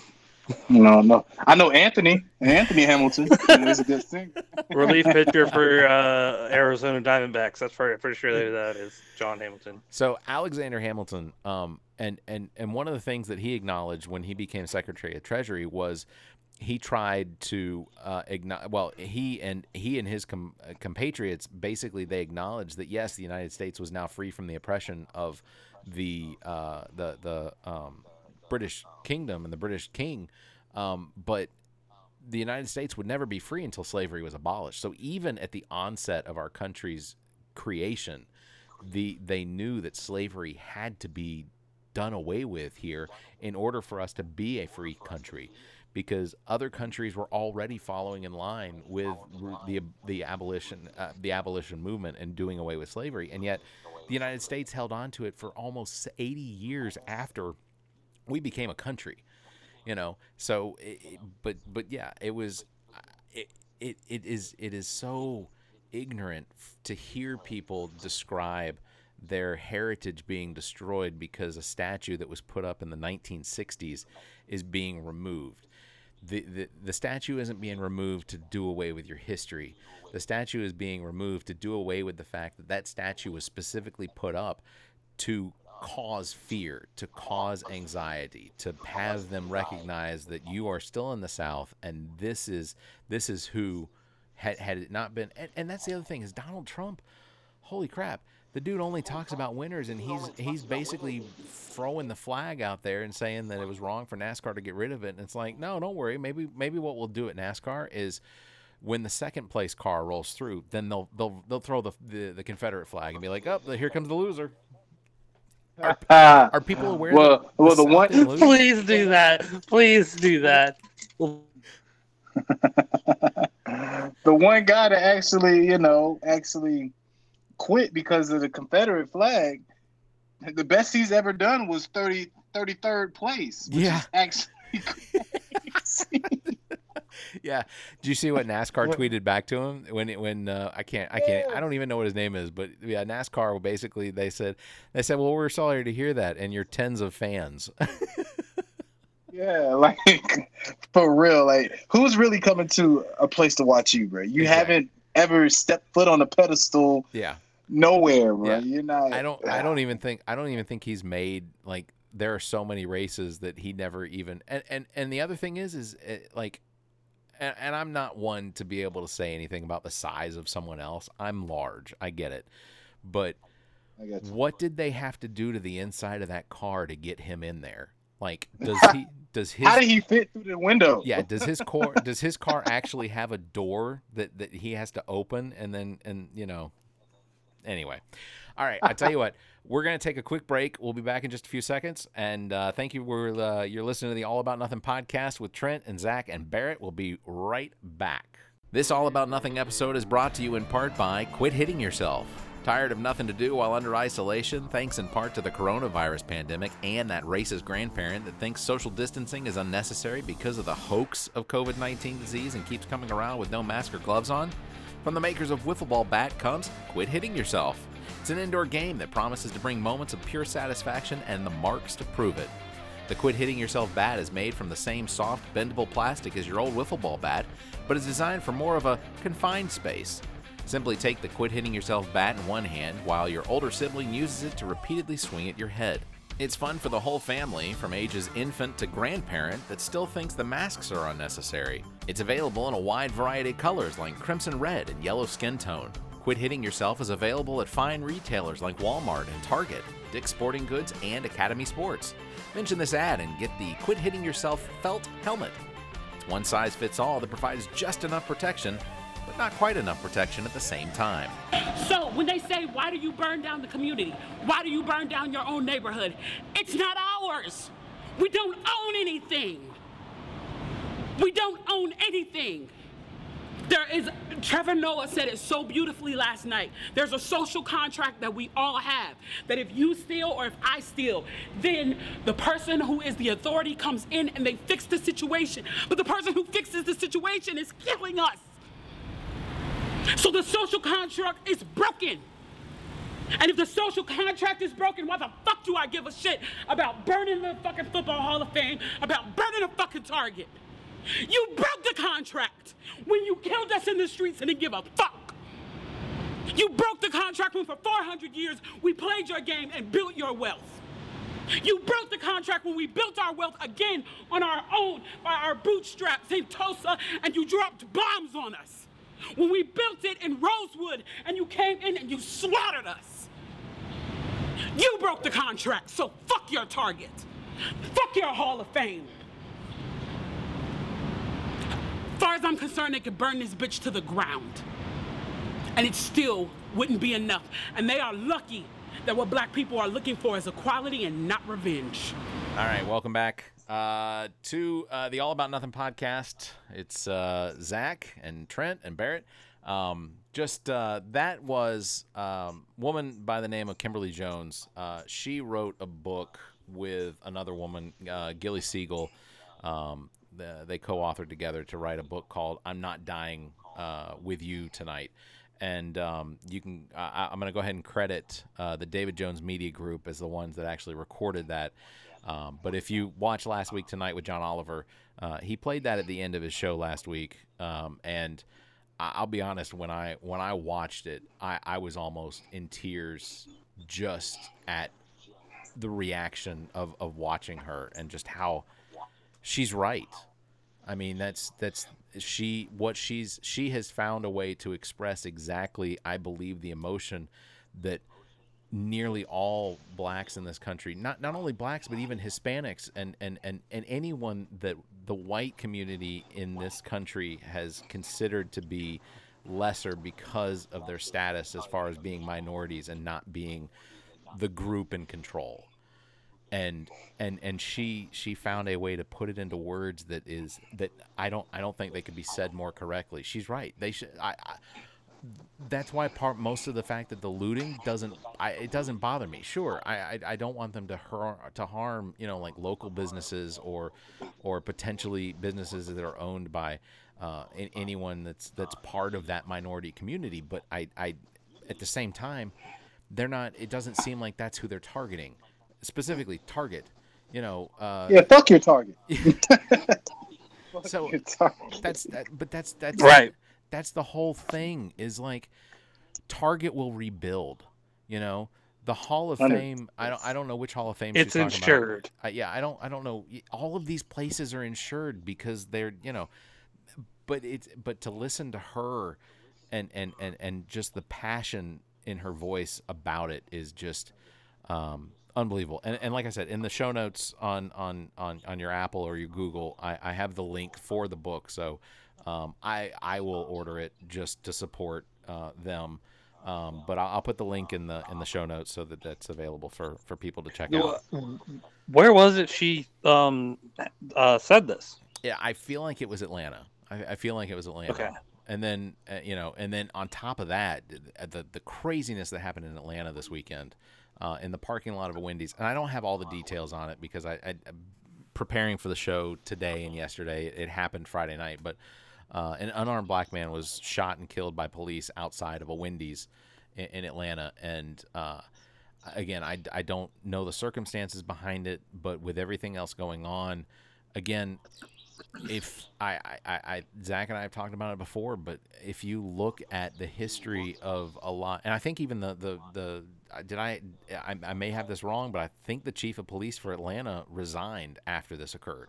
No, no. I know Anthony. Anthony Hamilton is a good singer. Relief pitcher for uh, Arizona Diamondbacks. That's pretty, pretty sure that that is John Hamilton. So Alexander Hamilton, um, and and and one of the things that he acknowledged when he became Secretary of Treasury was he tried to uh, acknow- well he and he and his com- uh, compatriots basically they acknowledged that yes the United States was now free from the oppression of the uh, the the um, British Kingdom and the British King, um, but the United States would never be free until slavery was abolished. So even at the onset of our country's creation, the they knew that slavery had to be done away with here in order for us to be a free country because other countries were already following in line with the the abolition uh, the abolition movement and doing away with slavery and yet the United States held on to it for almost 80 years after we became a country you know so it, but but yeah it was it, it it is it is so ignorant to hear people describe their heritage being destroyed because a statue that was put up in the 1960s is being removed. The, the, the statue isn't being removed to do away with your history. The statue is being removed to do away with the fact that that statue was specifically put up to cause fear, to cause anxiety, to have them recognize that you are still in the South and this is this is who had had it not been and, and that's the other thing is Donald Trump, holy crap, the dude only talks about winners and he's he's basically throwing the flag out there and saying that it was wrong for NASCAR to get rid of it. And it's like, no, don't worry. Maybe maybe what we'll do at NASCAR is when the second place car rolls through, then they'll they'll they'll throw the the, the Confederate flag and be like, oh, here comes the loser. Are, are people aware? Well, that well, the South one- Please do that. Please do that. the one guy that actually, you know, actually quit because of the Confederate flag, the best he's ever done was 30, 33rd place. Which Yeah. Is actually crazy. Yeah. Do you see what NASCAR tweeted back to him when it, when uh, I can't I can't I don't even know what his name is, but yeah, NASCAR basically they said they said, well, we're sorry to hear that, and you're tens of fans. yeah, like for real. Like, who's really coming to a place to watch you, bro? You Exactly. haven't ever stepped foot on a pedestal yeah. nowhere, bro. Yeah. You're not. I don't I don't even think I don't even think he's made like there are so many races that he never even and and, and the other thing is is uh, like and, and I'm not one to be able to say anything about the size of someone else. I'm large. I get it. But what did they have to do to the inside of that car to get him in there? Like does he does his How did he fit through the window? yeah does his car does his car actually have a door that that he has to open and then and you know anyway all right i tell you what we're going to take a quick break we'll be back in just a few seconds and uh, thank you for uh, you're listening to the all about nothing podcast with trent and zach and barrett we'll be right back this all about nothing episode is brought to you in part by quit hitting yourself Tired of nothing to do while under isolation, thanks in part to the coronavirus pandemic and that racist grandparent that thinks social distancing is unnecessary because of the hoax of COVID 19 disease and keeps coming around with no mask or gloves on? From the makers of Wiffle Ball Bat comes Quit Hitting Yourself. It's an indoor game that promises to bring moments of pure satisfaction and the marks to prove it. The Quit Hitting Yourself bat is made from the same soft, bendable plastic as your old wiffle ball bat, but is designed for more of a confined space. Simply take the Quit Hitting Yourself bat in one hand while your older sibling uses it to repeatedly swing at your head. It's fun for the whole family, from ages infant to grandparent, that still thinks the masks are unnecessary. It's available in a wide variety of colors like crimson red and yellow skin tone. Quit Hitting Yourself is available at fine retailers like Walmart and Target, Dick's Sporting Goods, and Academy Sports. Mention this ad and get the Quit Hitting Yourself felt helmet. It's one size fits all that provides just enough protection, but not quite enough protection at the same time. So when they say, why do you burn down the community? Why do you burn down your own neighborhood? It's not ours. We don't own anything. We don't own anything. There is, Trevor Noah said it so beautifully last night. There's a social contract that we all have that if you steal or if I steal, then the person who is the authority comes in and they fix the situation. But the person who fixes the situation is killing us. So the social contract is broken. And if the social contract is broken, why the fuck do I give a shit about burning the fucking Football Hall of Fame, about burning a fucking Target? You broke the contract when you killed us in the streets and didn't give a fuck. You broke the contract when for 400 years we played your game and built your wealth. You broke the contract when we built our wealth again on our own by our bootstraps in Tulsa and you dropped bombs on us. When we built it in Rosewood and you came in and you slaughtered us. You broke the contract, so fuck your target. Fuck your Hall of Fame. As far as I'm concerned, they could burn this bitch to the ground. And it still wouldn't be enough. And they are lucky that what black people are looking for is equality and not revenge. All right, welcome back uh, to uh, the All About Nothing podcast. It's uh, Zach and Trent and Barrett. Um, just uh, that was um, woman by the name of Kimberly Jones. Uh, she wrote a book with another woman, uh, Gilly Segal. Um, the, they co-authored together to write a book called "I'm Not Dying uh, with You Tonight." and um, you can. I, I'm going to go ahead and credit uh, the David Jones Media Group as the ones that actually recorded that. Um, but if you watch last week tonight with John Oliver, uh, he played that at the end of his show last week, um, and I'll be honest when I when I watched it, I, I was almost in tears just at the reaction of, of watching her and just how she's right. I mean, that's that's she what she's she has found a way to express exactly I believe the emotion that nearly all blacks in this country, not not only blacks but even Hispanics and and and and anyone that the white community in this country has considered to be lesser because of their status as far as being minorities and not being the group in control and and and she she found a way to put it into words that is that I don't I don't think they could be said more correctly. She's right. They should I, I that's why part most of the fact that the looting doesn't I, it doesn't bother me. Sure, I, I I don't want them to har- to harm you know like local businesses or or potentially businesses that are owned by uh, anyone that's that's part of that minority community. But I I at the same time they're not. It doesn't seem like that's who they're targeting specifically. Target, you know. Uh, Yeah, fuck your target. So, your target. that's that but that's that's Right. that's the whole thing is like target will rebuild you know the hall of fame i don't i don't know which hall of fame It's she's talking insured. about. Uh, yeah i don't i don't know all of these places are insured because they're you know but it's but to listen to her and and and and just the passion in her voice about it is just um, unbelievable. And, and like I said, in the show notes on on on, on your Apple or your Google, I, I have the link for the book. So um, I I will order it just to support uh, them. Um, but I'll, I'll put the link in the in the show notes so that that's available for for people to check out. Where was it she um uh said this? Yeah, I feel like it was Atlanta. I, I feel like it was Atlanta. Okay. And then uh, you know, and then on top of that, the the craziness that happened in Atlanta this weekend, uh, in the parking lot of a Wendy's, and I don't have all the details on it because I, I preparing for the show today and yesterday. It happened Friday night, but uh, an unarmed black man was shot and killed by police outside of a Wendy's in, in Atlanta, and uh, again, I, I don't know the circumstances behind it, but with everything else going on, again, if I, I, I, I Zach and I have talked about it before, but if you look at the history of a lot, and I think even the the the uh, did I, I I may have this wrong, but I think the chief of police for Atlanta resigned after this occurred.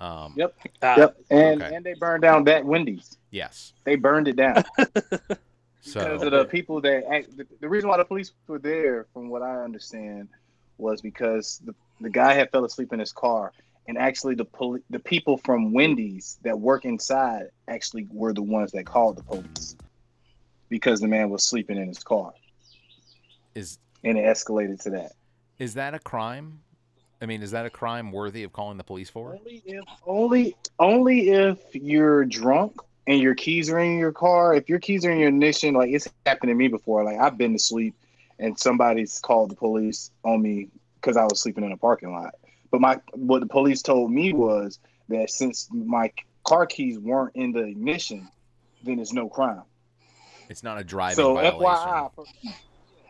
Um, Yep. Uh, Yep. And okay. and they burned down that Wendy's. Yes. They burned it down So because of the people that act, the, the reason why the police were there, from what I understand, was because the, the guy had fell asleep in his car, and actually the poli- the people from Wendy's that work inside actually were the ones that called the police because the man was sleeping in his car, is and it escalated to that. is that a crime? I mean, is that a crime worthy of calling the police for? Only if only only if you're drunk and your keys are in your car. If your keys are in your ignition, like it's happened to me before. Like I've been to sleep and somebody's called the police on me because I was sleeping in a parking lot. But my what the police told me was that since my car keys weren't in the ignition, then it's no crime. It's not a driving So violation. FYI, for,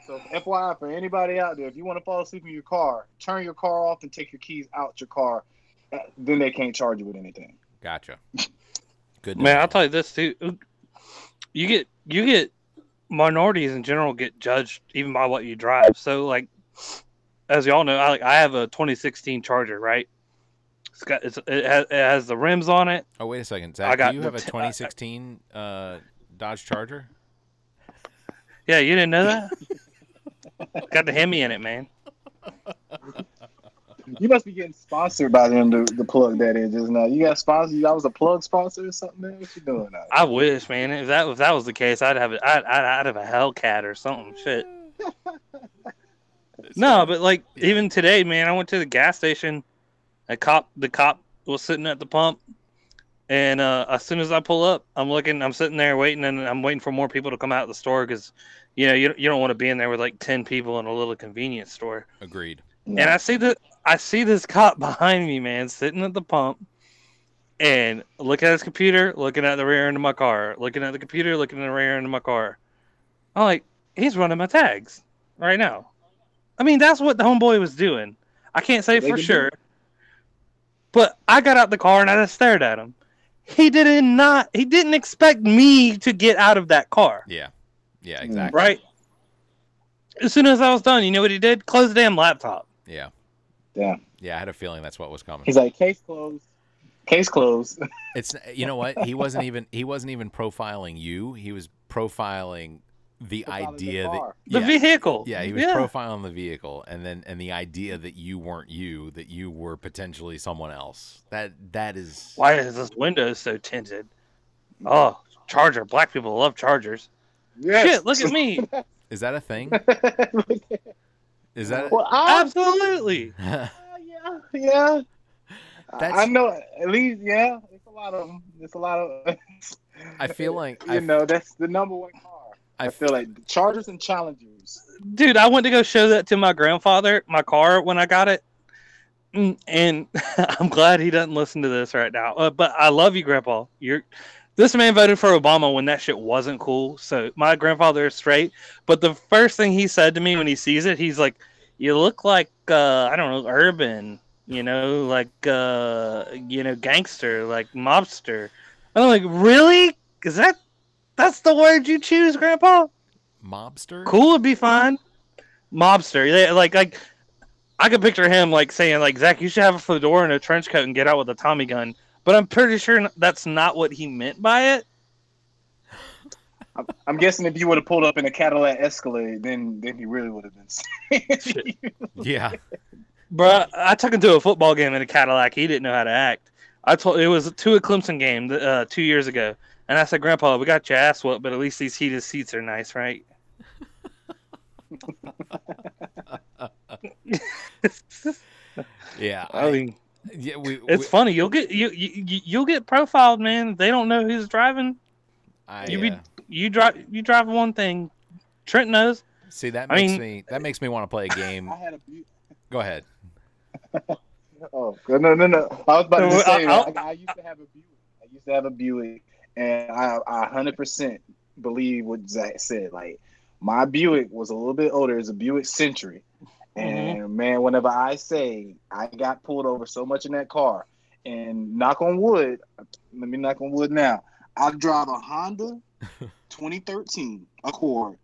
so FYI for anybody out there, if you want to fall asleep in your car, turn your car off and take your keys out your car. Then they can't charge you with anything. Gotcha. Good. Man. I'll tell you this too. You get you get minorities in general get judged even by what you drive. So like, as y'all know, I I have a 2016 Charger, right? It's got it's, it, has, it has the rims on it. Oh wait a second, I Zach. got Do you have a 2016 uh, Dodge Charger? Yeah, you didn't know that? got the Hemi in it, man. You must be getting sponsored by them. The, the plug in just now. You got sponsored. I was a plug sponsor or something. Man, what you doing now? I wish, man. If that if that was the case, I'd have it. I'd, I'd, I'd have a Hellcat or something. Shit. No, but like even today, man, I went to the gas station. A cop, the cop was sitting at the pump, and uh, as soon as I pull up, I'm looking, I'm sitting there waiting, and I'm waiting for more people to come out of the store because, you know, you, you don't want to be in there with like ten people in a little convenience store. Agreed. And I see the I see this cop behind me, man, sitting at the pump, and looking at his computer, looking at the rear end of my car, looking at the computer, looking at the rear end of my car. I'm like, he's running my tags right now. I mean, that's what the homeboy was doing. I can't say They for can do sure, but I got out the car and I just stared at him. He did not. He didn't expect me to get out of that car. Yeah. Yeah, hmm. exactly. Right. As soon as I was done, you know what he did? Close the damn laptop. Yeah. Yeah. Yeah, I had a feeling that's what was coming. He's like, case closed. Case closed. It's you know what? He wasn't even he wasn't even profiling you. He was profiling the Profiling the idea that car. The vehicle. Yeah, he was yeah. profiling the vehicle and then and the idea that you weren't you, that you were potentially someone else. That that is Why is this window so tinted? Oh, Charger. Black people love Chargers. Yes. Shit, look at me. is that a thing? Is that well, I, Absolutely. yeah, yeah. I- That's- I know. At least, yeah. It's a lot of them. It's a lot of. I feel like you I, know that's the number one car. I, I feel like Chargers and Challengers. Dude, I went to go show that to my grandfather, my car, when I got it. Mm, And I'm glad he doesn't listen to this right now. Uh, but I love you, Grandpa. You're this man voted for Obama when that shit wasn't cool. So my grandfather is straight. But the first thing he said to me when he sees it, he's like, "You look like uh, I don't know, urban. You know, like uh, you know, gangster, like mobster." And I'm like, "Really? Is that that's the word you choose, Grandpa?" mobster. Cool would be fine. Mobster, yeah, like like I could picture him like saying like Zach, you should have a fedora and a trench coat and get out with a Tommy gun. But I'm pretty sure that's not what he meant by it. I'm, I'm guessing if you would have pulled up in a Cadillac Escalade, then then he really would have been. saying. Yeah. Bruh, I took him to a football game in a Cadillac. He didn't know how to act. I told it was to a Clemson game uh, two years ago, and I said, "Grandpa, we got your ass whooped, but at least these heated seats are nice, right?" Yeah. I mean, yeah, we, it's we- funny. You'll get you, you you- you'll get profiled, man. They don't know who's driving. I, you be uh, you drive you drive one thing. Trent knows. see that I makes mean- me that makes me want to play a game. I had a. Bu- Go ahead. Oh no no no! I was about to say I'll- I, I used to have a Buick. I used to have a Buick, and I I hundred percent believe what Zach said. Like my Buick was a little bit older. It's a Buick Century, mm-hmm. and man, whenever I say I got pulled over so much in that car, and knock on wood, let me knock on wood now. I drive a Honda 2013 Accord.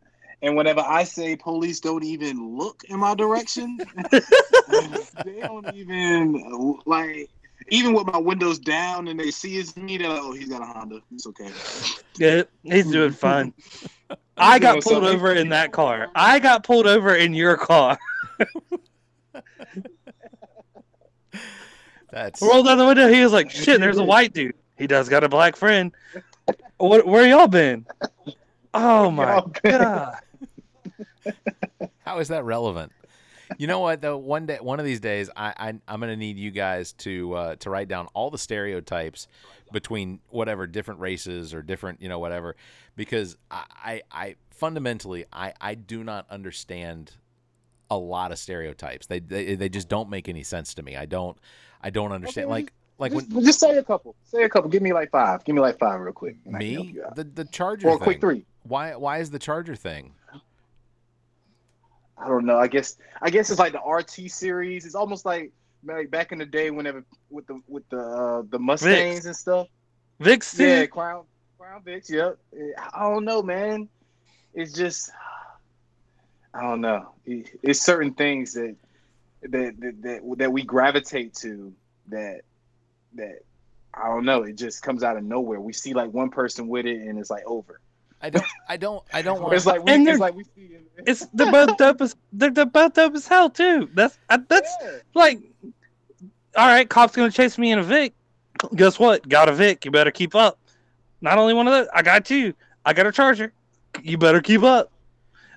And whenever I say police don't even look in my direction, they don't even like even with my windows down and they see it's me, they're like, oh, he's got a Honda. It's okay. Yeah, he's doing fine. I got pulled something. over in that car. I got pulled over in your car. That's Rolled down the window. He was like, "Shit, there's a white dude. He does got a black friend. What? Where y'all been? Oh my god! How is that relevant? You know what though? One day, one of these days, I, I I'm gonna need you guys to uh, to write down all the stereotypes between whatever different races or different you know whatever, because I I, I fundamentally I I do not understand a lot of stereotypes. They, they they just don't make any sense to me. I don't I don't understand like like just, when just say a couple. Say a couple. Give me like five. Give me like five real quick. me the the Charger Or a thing. quick three. Why why is the Charger thing? I don't know. I guess I guess it's like the RT series. It's almost like like back in the day whenever with the with the uh, the Mustangs and stuff. Vix too. Yeah, Crown Crown Vics. Yep. I don't know, man. It's just I don't know. It's certain things that that that that, that we gravitate to that that I don't know. It just comes out of nowhere. We see like one person with it, and it's like over. I don't I don't I don't want It's like we, And they're- it's like we see. It's they're both dope as they're, they're both dope as hell too. That's I, that's Yeah. like, all right, cops gonna chase me in a Vic. Guess what? Got a Vic. You better keep up. Not only one of those, I got two. I got a Charger. You better keep up.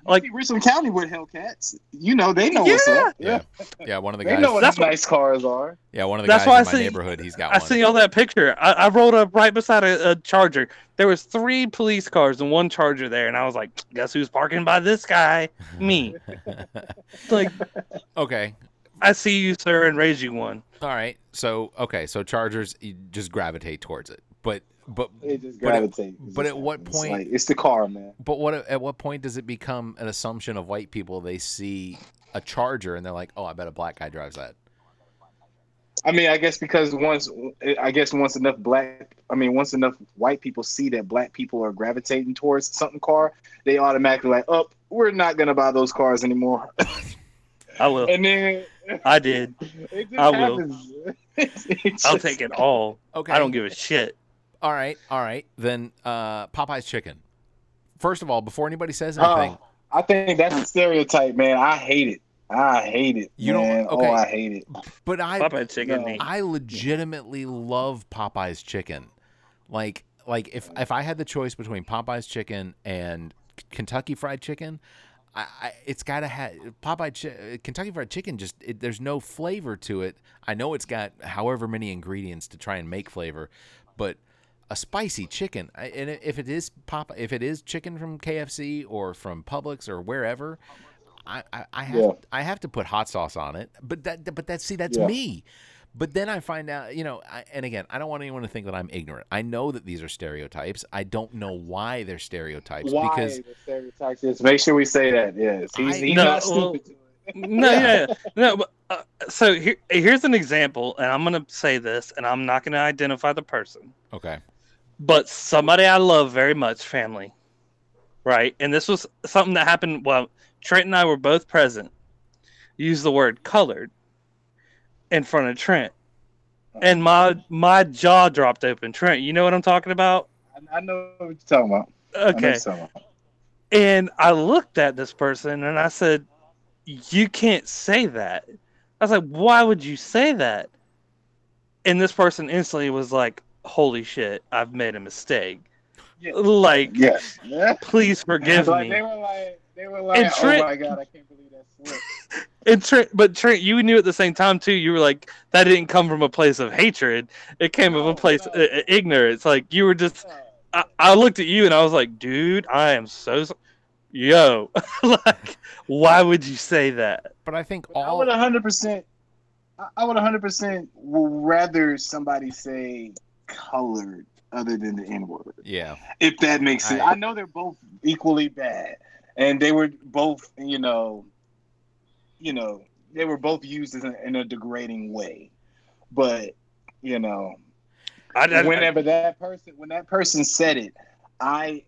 Like Like- Richmond County with Hellcats. You know they know what's up. Yeah. Yeah, one of the They guys know what That's these nice cars are. Yeah, one of the That's guys why in I my see- neighborhood, he's got I one. seen y'all that picture. I, I rolled up right beside a, a Charger. There was three police cars and one Charger there, and I was like, "Guess who's parking by this guy? Me." like, okay. I see you, sir, and raise you one. All right. So okay. So Chargers you just gravitate towards it, but but They just But at- but at what it's point- like- it's the car, man. but what at what point does it become an assumption of white people? They see a Charger and they're like, oh, I bet a black guy drives that. I mean, I guess because once, I guess once enough black, I mean, once enough white people see that black people are gravitating towards something car, they automatically like, oh, we're not gonna buy those cars anymore. I will. and then I did. it just I will. happens. It's I'll just- take it all. Okay. I don't give a shit. All right. All right. Then uh, Popeye's chicken. First of all, before anybody says Oh, anything, I think that's a stereotype, man. I hate it. I hate it. You don't- okay. Oh, I hate it. but I Popeye chicken No. I legitimately love Popeye's chicken. Like like if if I had the choice between Popeye's chicken and Kentucky Fried Chicken, I, I it's got to have Popeye chi- Kentucky Fried Chicken. Just it, there's no flavor to it. I know it's got however many ingredients to try and make flavor, but a spicy chicken. I, and if it is pop, if it is chicken from KFC or from Publix or wherever, I, I, I have Yeah. I have to put hot sauce on it. But that but that see that's Yeah. me. But then I find out, you know, I, and again, I don't want anyone to think that I'm ignorant. I know that these are stereotypes. I don't know why they're stereotypes Why because stereotypes? Just make sure we say that. Yes, he's, I- he's No, not well, stupid. to no, yeah, yeah. no. But, uh, so here, here's an example, and I'm gonna say this, and I'm not gonna identify the person, okay, but somebody I love very much, family, right? And this was something that happened. Well, Trent and I were both present. Use the word colored in front of Trent, and my my jaw dropped open. Trent, you know what I'm talking about? I, I know what you're talking about. I Okay. talking about. And I looked at this person and I said, You can't say that. I was like, Why would you say that? And this person instantly was like, Holy shit, I've made a mistake. Yeah. Like, Yes. Please forgive like, me. They were like, they were like, And Trent- oh my god, I can't believe that slipped. And Trent, but Trent, you knew at the same time too. You were like, that didn't come from a place of hatred. It came from No, a place no. uh, ignorance. Like you were just. I, I looked at you and I was like, dude, I am so. so- Yo, like, why would you say that? but I think I would 100. percent I would 100 percent rather somebody say colored other than the N word. yeah, If that makes sense. I- I know they're both equally bad, and they were both, you know, you know, they were both used in a, in a degrading way. But you know, I, I, whenever that person when that person said it, I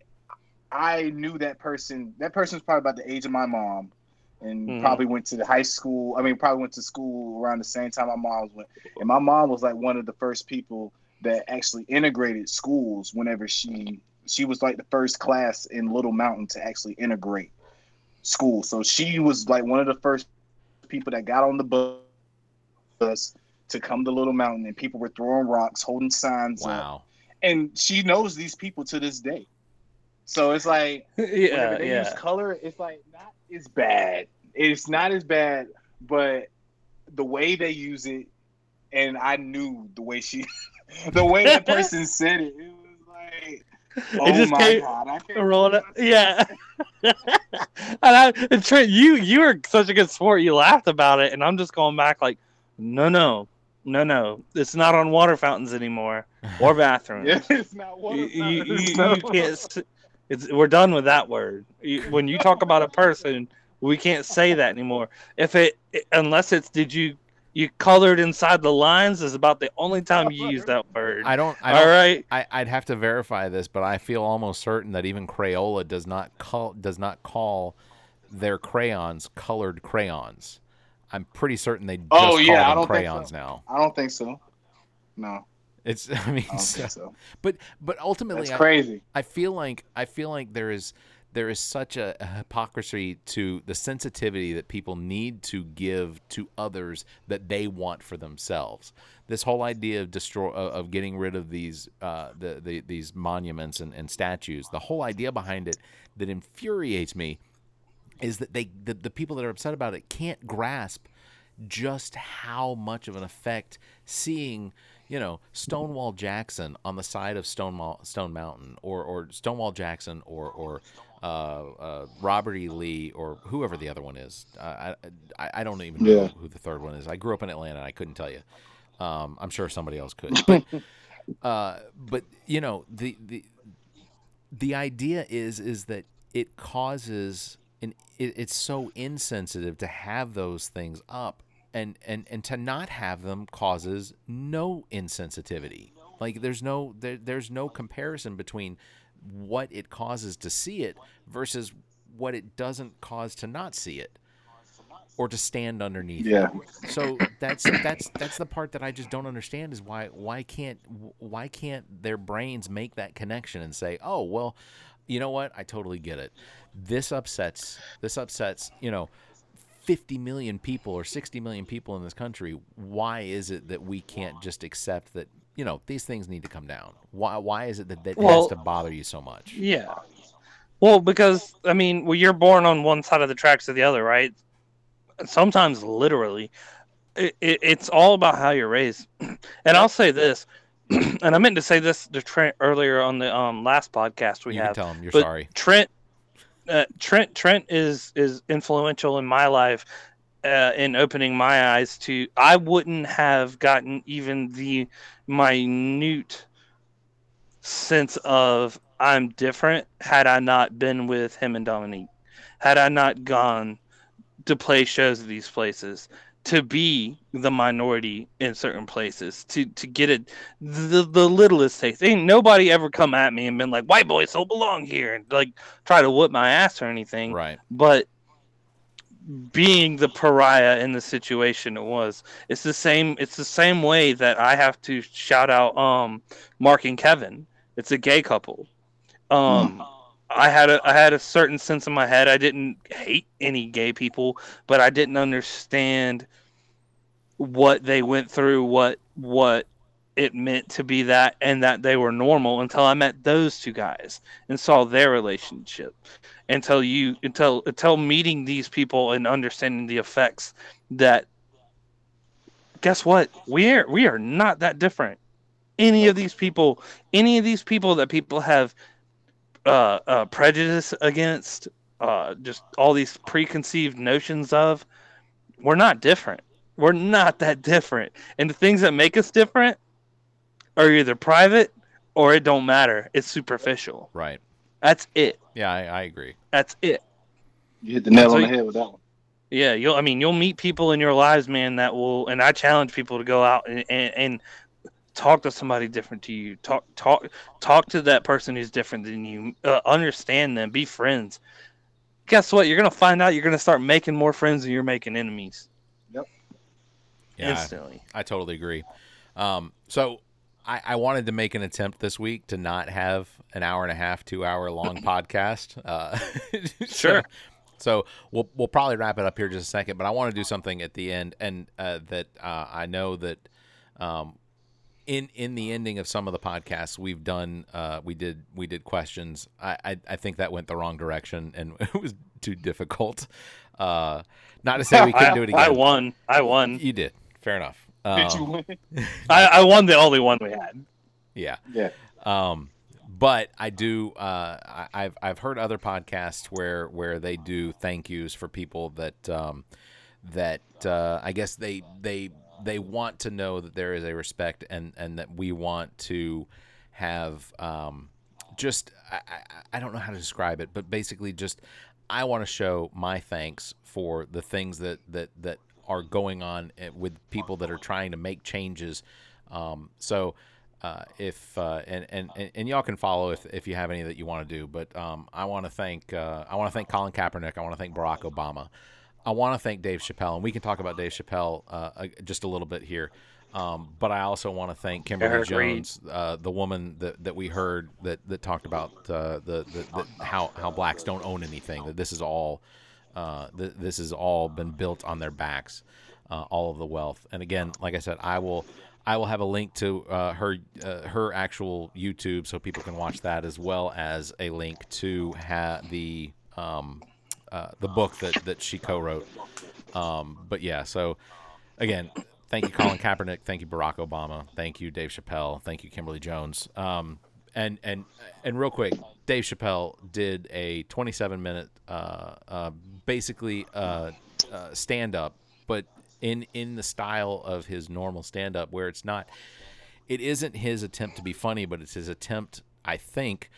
I knew that person. That person was probably about the age of my mom, and Mhm. probably went to the high school. I mean, probably went to school around the same time my mom went. And my mom was like one of the first people that actually integrated schools. Whenever she she was like the first class in Little Mountain to actually integrate school. So she was like one of the first people that got on the bus to come to Little Mountain, and people were throwing rocks, holding signs up wow, and she knows these people to this day. So it's like yeah, they use yeah. color, it's like not as bad. It's not as bad, but the way they use it, and I knew the way she, the way that person said it, it was like, oh It just my came- god, I can't rolled believe up- yeah. and, I, and Trent, you you were such a good sport. You laughed about it, and I'm just going back like, no, no, no, no. It's not on water fountains anymore or bathrooms. Yeah, it's not one. you, of you, you, you can't. It's we're done with that word. You, when you talk about a person, we can't say that anymore. If it unless it's did you you colored inside the lines is about the only time you use that word. I don't. I All don't right. I, I'd have to verify this, but I feel almost certain that even Crayola does not call does not call their crayons colored crayons. I'm pretty certain they oh, just Oh, call yeah, I them don't crayons so. now. I don't think so. No, It's I mean, I don't so- think so. but but ultimately, That's I, crazy. I feel like I feel like there is there is such a, a hypocrisy to the sensitivity that people need to give to others that they want for themselves. This whole idea of destroy of getting rid of these uh, the, the these monuments and, and statues, the whole idea behind it that infuriates me is that they the, the people that are upset about it can't grasp just how much of an effect seeing you know, Stonewall Jackson on the side of Stone Stone Mountain, or or Stonewall Jackson, or or uh, uh, Robert E. Lee, or whoever the other one is. Uh, I, I don't even know Yeah. who the third one is. I grew up in Atlanta, and I couldn't tell you. Um, I'm sure somebody else could. But, uh, but you know, the the the idea is is that it causes and it, it's so insensitive to have those things up and and and to not have them causes no insensitivity like there's no there, there's no comparison between what it causes to see it versus what it doesn't cause to not see it or to stand underneath Yeah. it. So that's that's that's the part that I just don't understand is why why can't why can't their brains make that connection and say, "Oh, well, you know what? I totally get it. This upsets this upsets, you know, 50 million people or 60 million people in this country. Why is it that we can't just accept that, you know, these things need to come down? Why why is it that that Well- has to bother you so much? Yeah. Well, because I mean, well, you're born on one side of the tracks or the other, right? Sometimes literally, it, it, it's all about how you're raised. And I'll say this, and I meant to say this to Trent earlier on the um, last podcast we had. you have. tell him you're sorry. Trent, uh, Trent, Trent is is influential in my life, uh, in opening my eyes to. I wouldn't have gotten even the minute sense of I'm different had I not been with him and Dominique. Had I not gone to play shows at these places, to be the minority in certain places, to to get it the the littlest taste. Ain't nobody ever come at me and been like, "White boys don't belong here," and like try to whip my ass or anything. Right. But being the pariah in the situation it was, it's the same. It's the same way that I have to shout out um Mark and Kevin. It's a gay couple. Um, I had a I had a certain sense in my head. I didn't hate any gay people, but I didn't understand what they went through, what what it meant to be that, and that they were normal until I met those two guys and saw their relationship. Until you until until meeting these people and understanding the effects that guess what? We are we are not that different. Any of these people, any of these people that people have uh, uh, prejudice against, uh, just all these preconceived notions of, we're not different. We're not that different. And the things that make us different are either private or it don't matter. It's superficial. Right. That's it. Yeah, I, I agree. That's it. You hit the nail So on the head with that one. Yeah, you'll. I mean, you'll meet people in your lives, man. That will, and I challenge people to go out and, and, and talk to somebody different to you. Talk, talk, talk to that person who's different than you. Uh, understand them. Be friends. Guess what? You're gonna find out. You're gonna start making more friends than you're making enemies yep Yeah, I- instantly. I totally agree. Um, so I, I wanted to make an attempt this week to not have an hour and a half, two hour long podcast. Uh, Sure. So, so we'll we'll probably wrap it up here just a second, but I want to do something at the end, and uh, that uh, I know that um, in in the ending of some of the podcasts we've done, uh, we did we did questions. I, I I think that went the wrong direction, and it was too difficult. Uh, not to say we couldn't do it again. I won. I won. You did. Fair enough. Did you Um, win? I, I won the only one we had. Yeah. Yeah. Um, but I do. Uh, I, I've I've heard other podcasts where where they do thank yous for people that um, that uh, I guess they they they want to know that there is a respect and and that we want to have um, just I, I, don't know how to describe it, but basically just I want to show my thanks for the things that that that are going on eh, with people that are trying to make changes. Um, so uh, if uh, and, and and and y'all can follow if, if you have any that you want to do. But um, I want to thank uh, I want to thank Colin Kaepernick. I want to thank Barack Obama. I want to thank Dave Chappelle, and we can talk about Dave Chappelle uh, uh, just a little bit here. Um, but I also want to thank Kimberly Jones, uh, the woman that, that we heard that, that talked about uh, the, the, the how how blacks don't own anything. That this is all uh, th- this has all been built on their backs, uh, all of the wealth. And again, like I said, I will I will have a link to uh, her uh, her actual YouTube so people can watch that as well as a link to ha- the um, uh, the book that that she co-wrote. Um, but yeah, so again, thank you, Colin Kaepernick. Thank you, Barack Obama. Thank you, Dave Chappelle. Thank you, Kimberly Jones. Um, and and and real quick, Dave Chappelle did a 27 minute, uh, uh, basically uh, uh, stand up, but in in the style of his normal stand up, where it's not, it isn't his attempt to be funny, but it's his attempt, I think,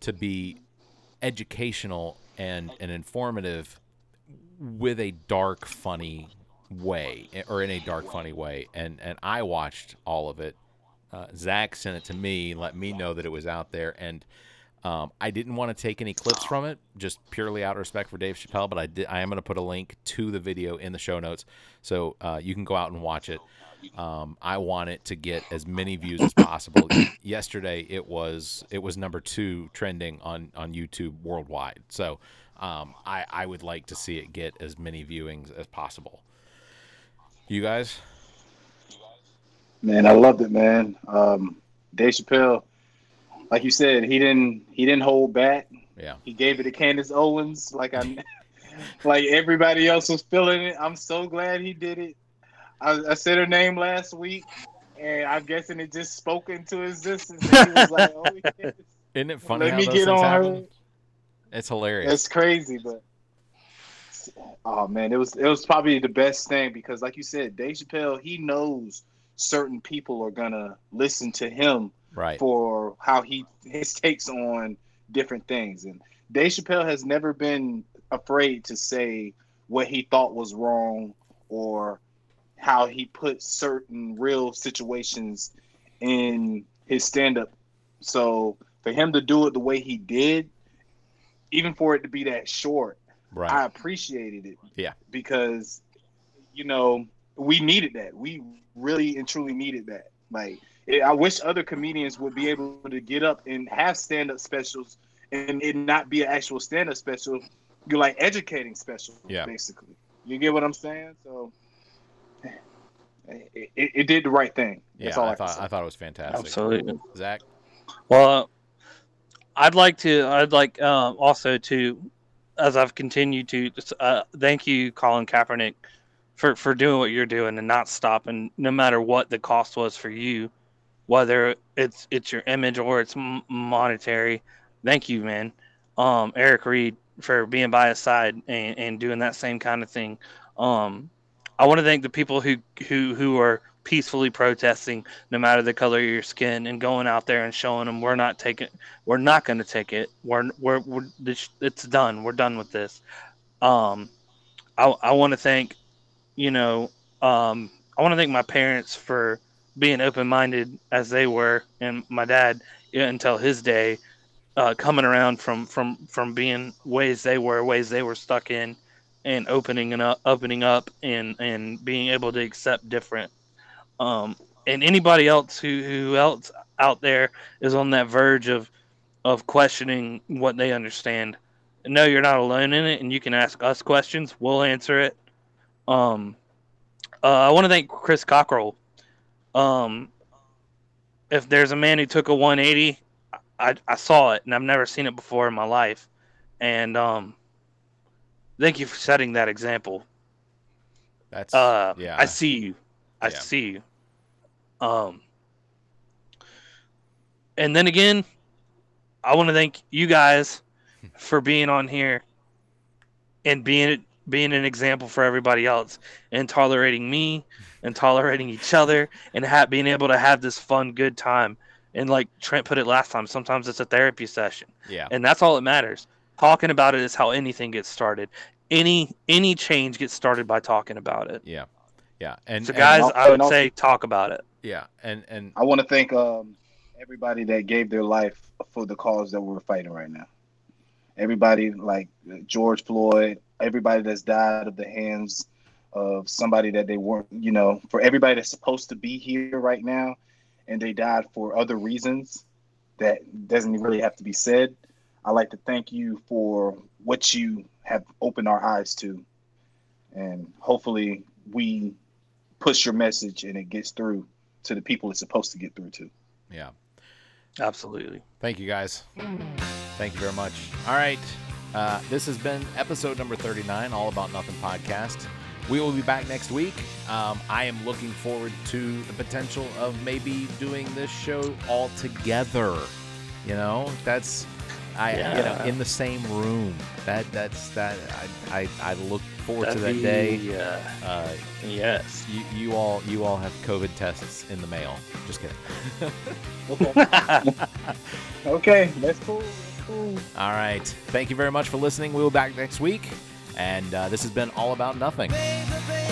to be educational and and informative with a dark, funny way, or in a dark, funny way. And and I watched all of it. Uh, Zach sent it to me, let me know that it was out there, and um, I didn't want to take any clips from it, just purely out of respect for Dave Chappelle. But I did. I am going to put a link to the video in the show notes, so uh, you can go out and watch it. Um, I want it to get as many views as possible. Yesterday, it was it was number two trending on on YouTube worldwide. So um, I I would like to see it get as many viewings as possible. You guys, Man, I loved it, man. Um, Dave Chappelle, like you said, he didn't he didn't hold back. yeah, He gave it to Candace Owens, like I, like everybody else was feeling it. I'm so glad he did it. I, I said her name last week, and I'm guessing it just spoke into existence. And he was like, "Oh, yes. isn't it funny Let how me those get things on her. It's hilarious. It's crazy, but oh man, it was it was probably the best thing because, like you said, Dave Chappelle, he knows certain people are gonna listen to him right. for how he his takes on different things. And Dave Chappelle has never been afraid to say what he thought was wrong or how he put certain real situations in his stand up. So for him to do it the way he did, even for it to be that short, Right. I appreciated it. Yeah. Because, you know, we needed that. We really and truly needed that. Like, it, I wish other comedians would be able to get up and have stand up specials and it not be an actual stand up special. You're like educating special, Yeah. basically. You get what I'm saying? So it, it, it did the right thing. That's yeah, all I, I thought. I thought it was fantastic. Absolutely. Zach. Well, I'd like to. I'd like um, also to, as I've continued to, uh, thank you, Colin Kaepernick, for for doing what you're doing and not stopping, no matter what the cost was for you, whether it's it's your image or it's m- monetary. Thank you, man. Um, Eric Reid for being by his side and, and doing that same kind of thing. Um, I want to thank the people who who who are peacefully protesting, no matter the color of your skin, and going out there and showing them we're not taking, we're not going to take it. We're we're, we're it's done. We're done with this. Um, I I want to thank, you know, um, I want to thank my parents for being open minded as they were, and my dad until his day, uh, coming around from from from being ways they were, ways they were stuck in, and opening and up, opening up, and and being able to accept different. Um, and anybody else who who else out there is on that verge of of questioning what they understand. No, you're not alone in it, and you can ask us questions. We'll answer it. Um, uh, I want to thank Chris Cockrell. Um, if there's a man who took a 180, I, I saw it, and I've never seen it before in my life. And um, thank you for setting that example. That's Uh, yeah. I see you. I Yeah. see you. Um, and then again, I want to thank you guys for being on here and being being an example for everybody else and tolerating me and tolerating each other and ha- being able to have this fun, good time. And like Trent put it last time, sometimes it's a therapy session yeah. and that's all that matters. Talking about it is how anything gets started. Any any change gets started by talking about it. Yeah. Yeah. And So, and- guys, al- I would also- say talk about it. yeah. And and I want to thank um, everybody that gave their life for the cause that we're fighting right now. Everybody like George Floyd, everybody that's died of the hands of somebody that they weren't, you know, for everybody that's supposed to be here right now and they died for other reasons that doesn't really have to be said. I like to thank you for what you have opened our eyes to. And hopefully we push your message and it gets through to the people it's supposed to get through to. yeah. Absolutely. Thank you guys. Thank you very much. All right. Uh, this has been episode number 39, All About Nothing podcast. We will be back next week. Um, I am looking forward to the potential of maybe doing this show all together. You know, that's I you know in the same room. That that's that I I, I look forward to that That'd day. uh, Uh, yes. you, you all you all have COVID tests in the mail. Just kidding. Okay, that's cool. That's cool. All right. Thank you very much for listening. We'll be back next week. And uh, this has been All About Nothing. Baby, baby,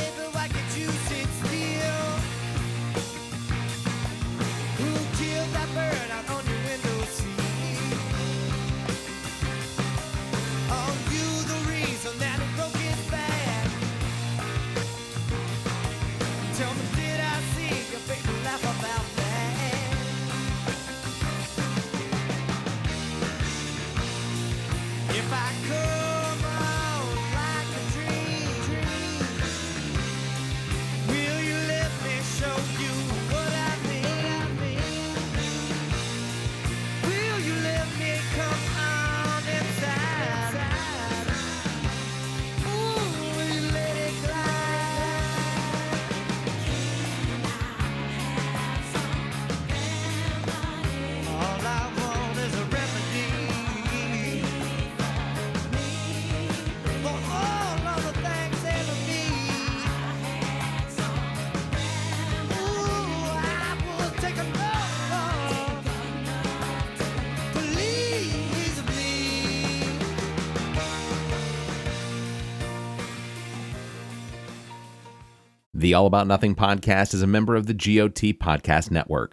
The All About Nothing podcast is a member of the GOT Podcast Network.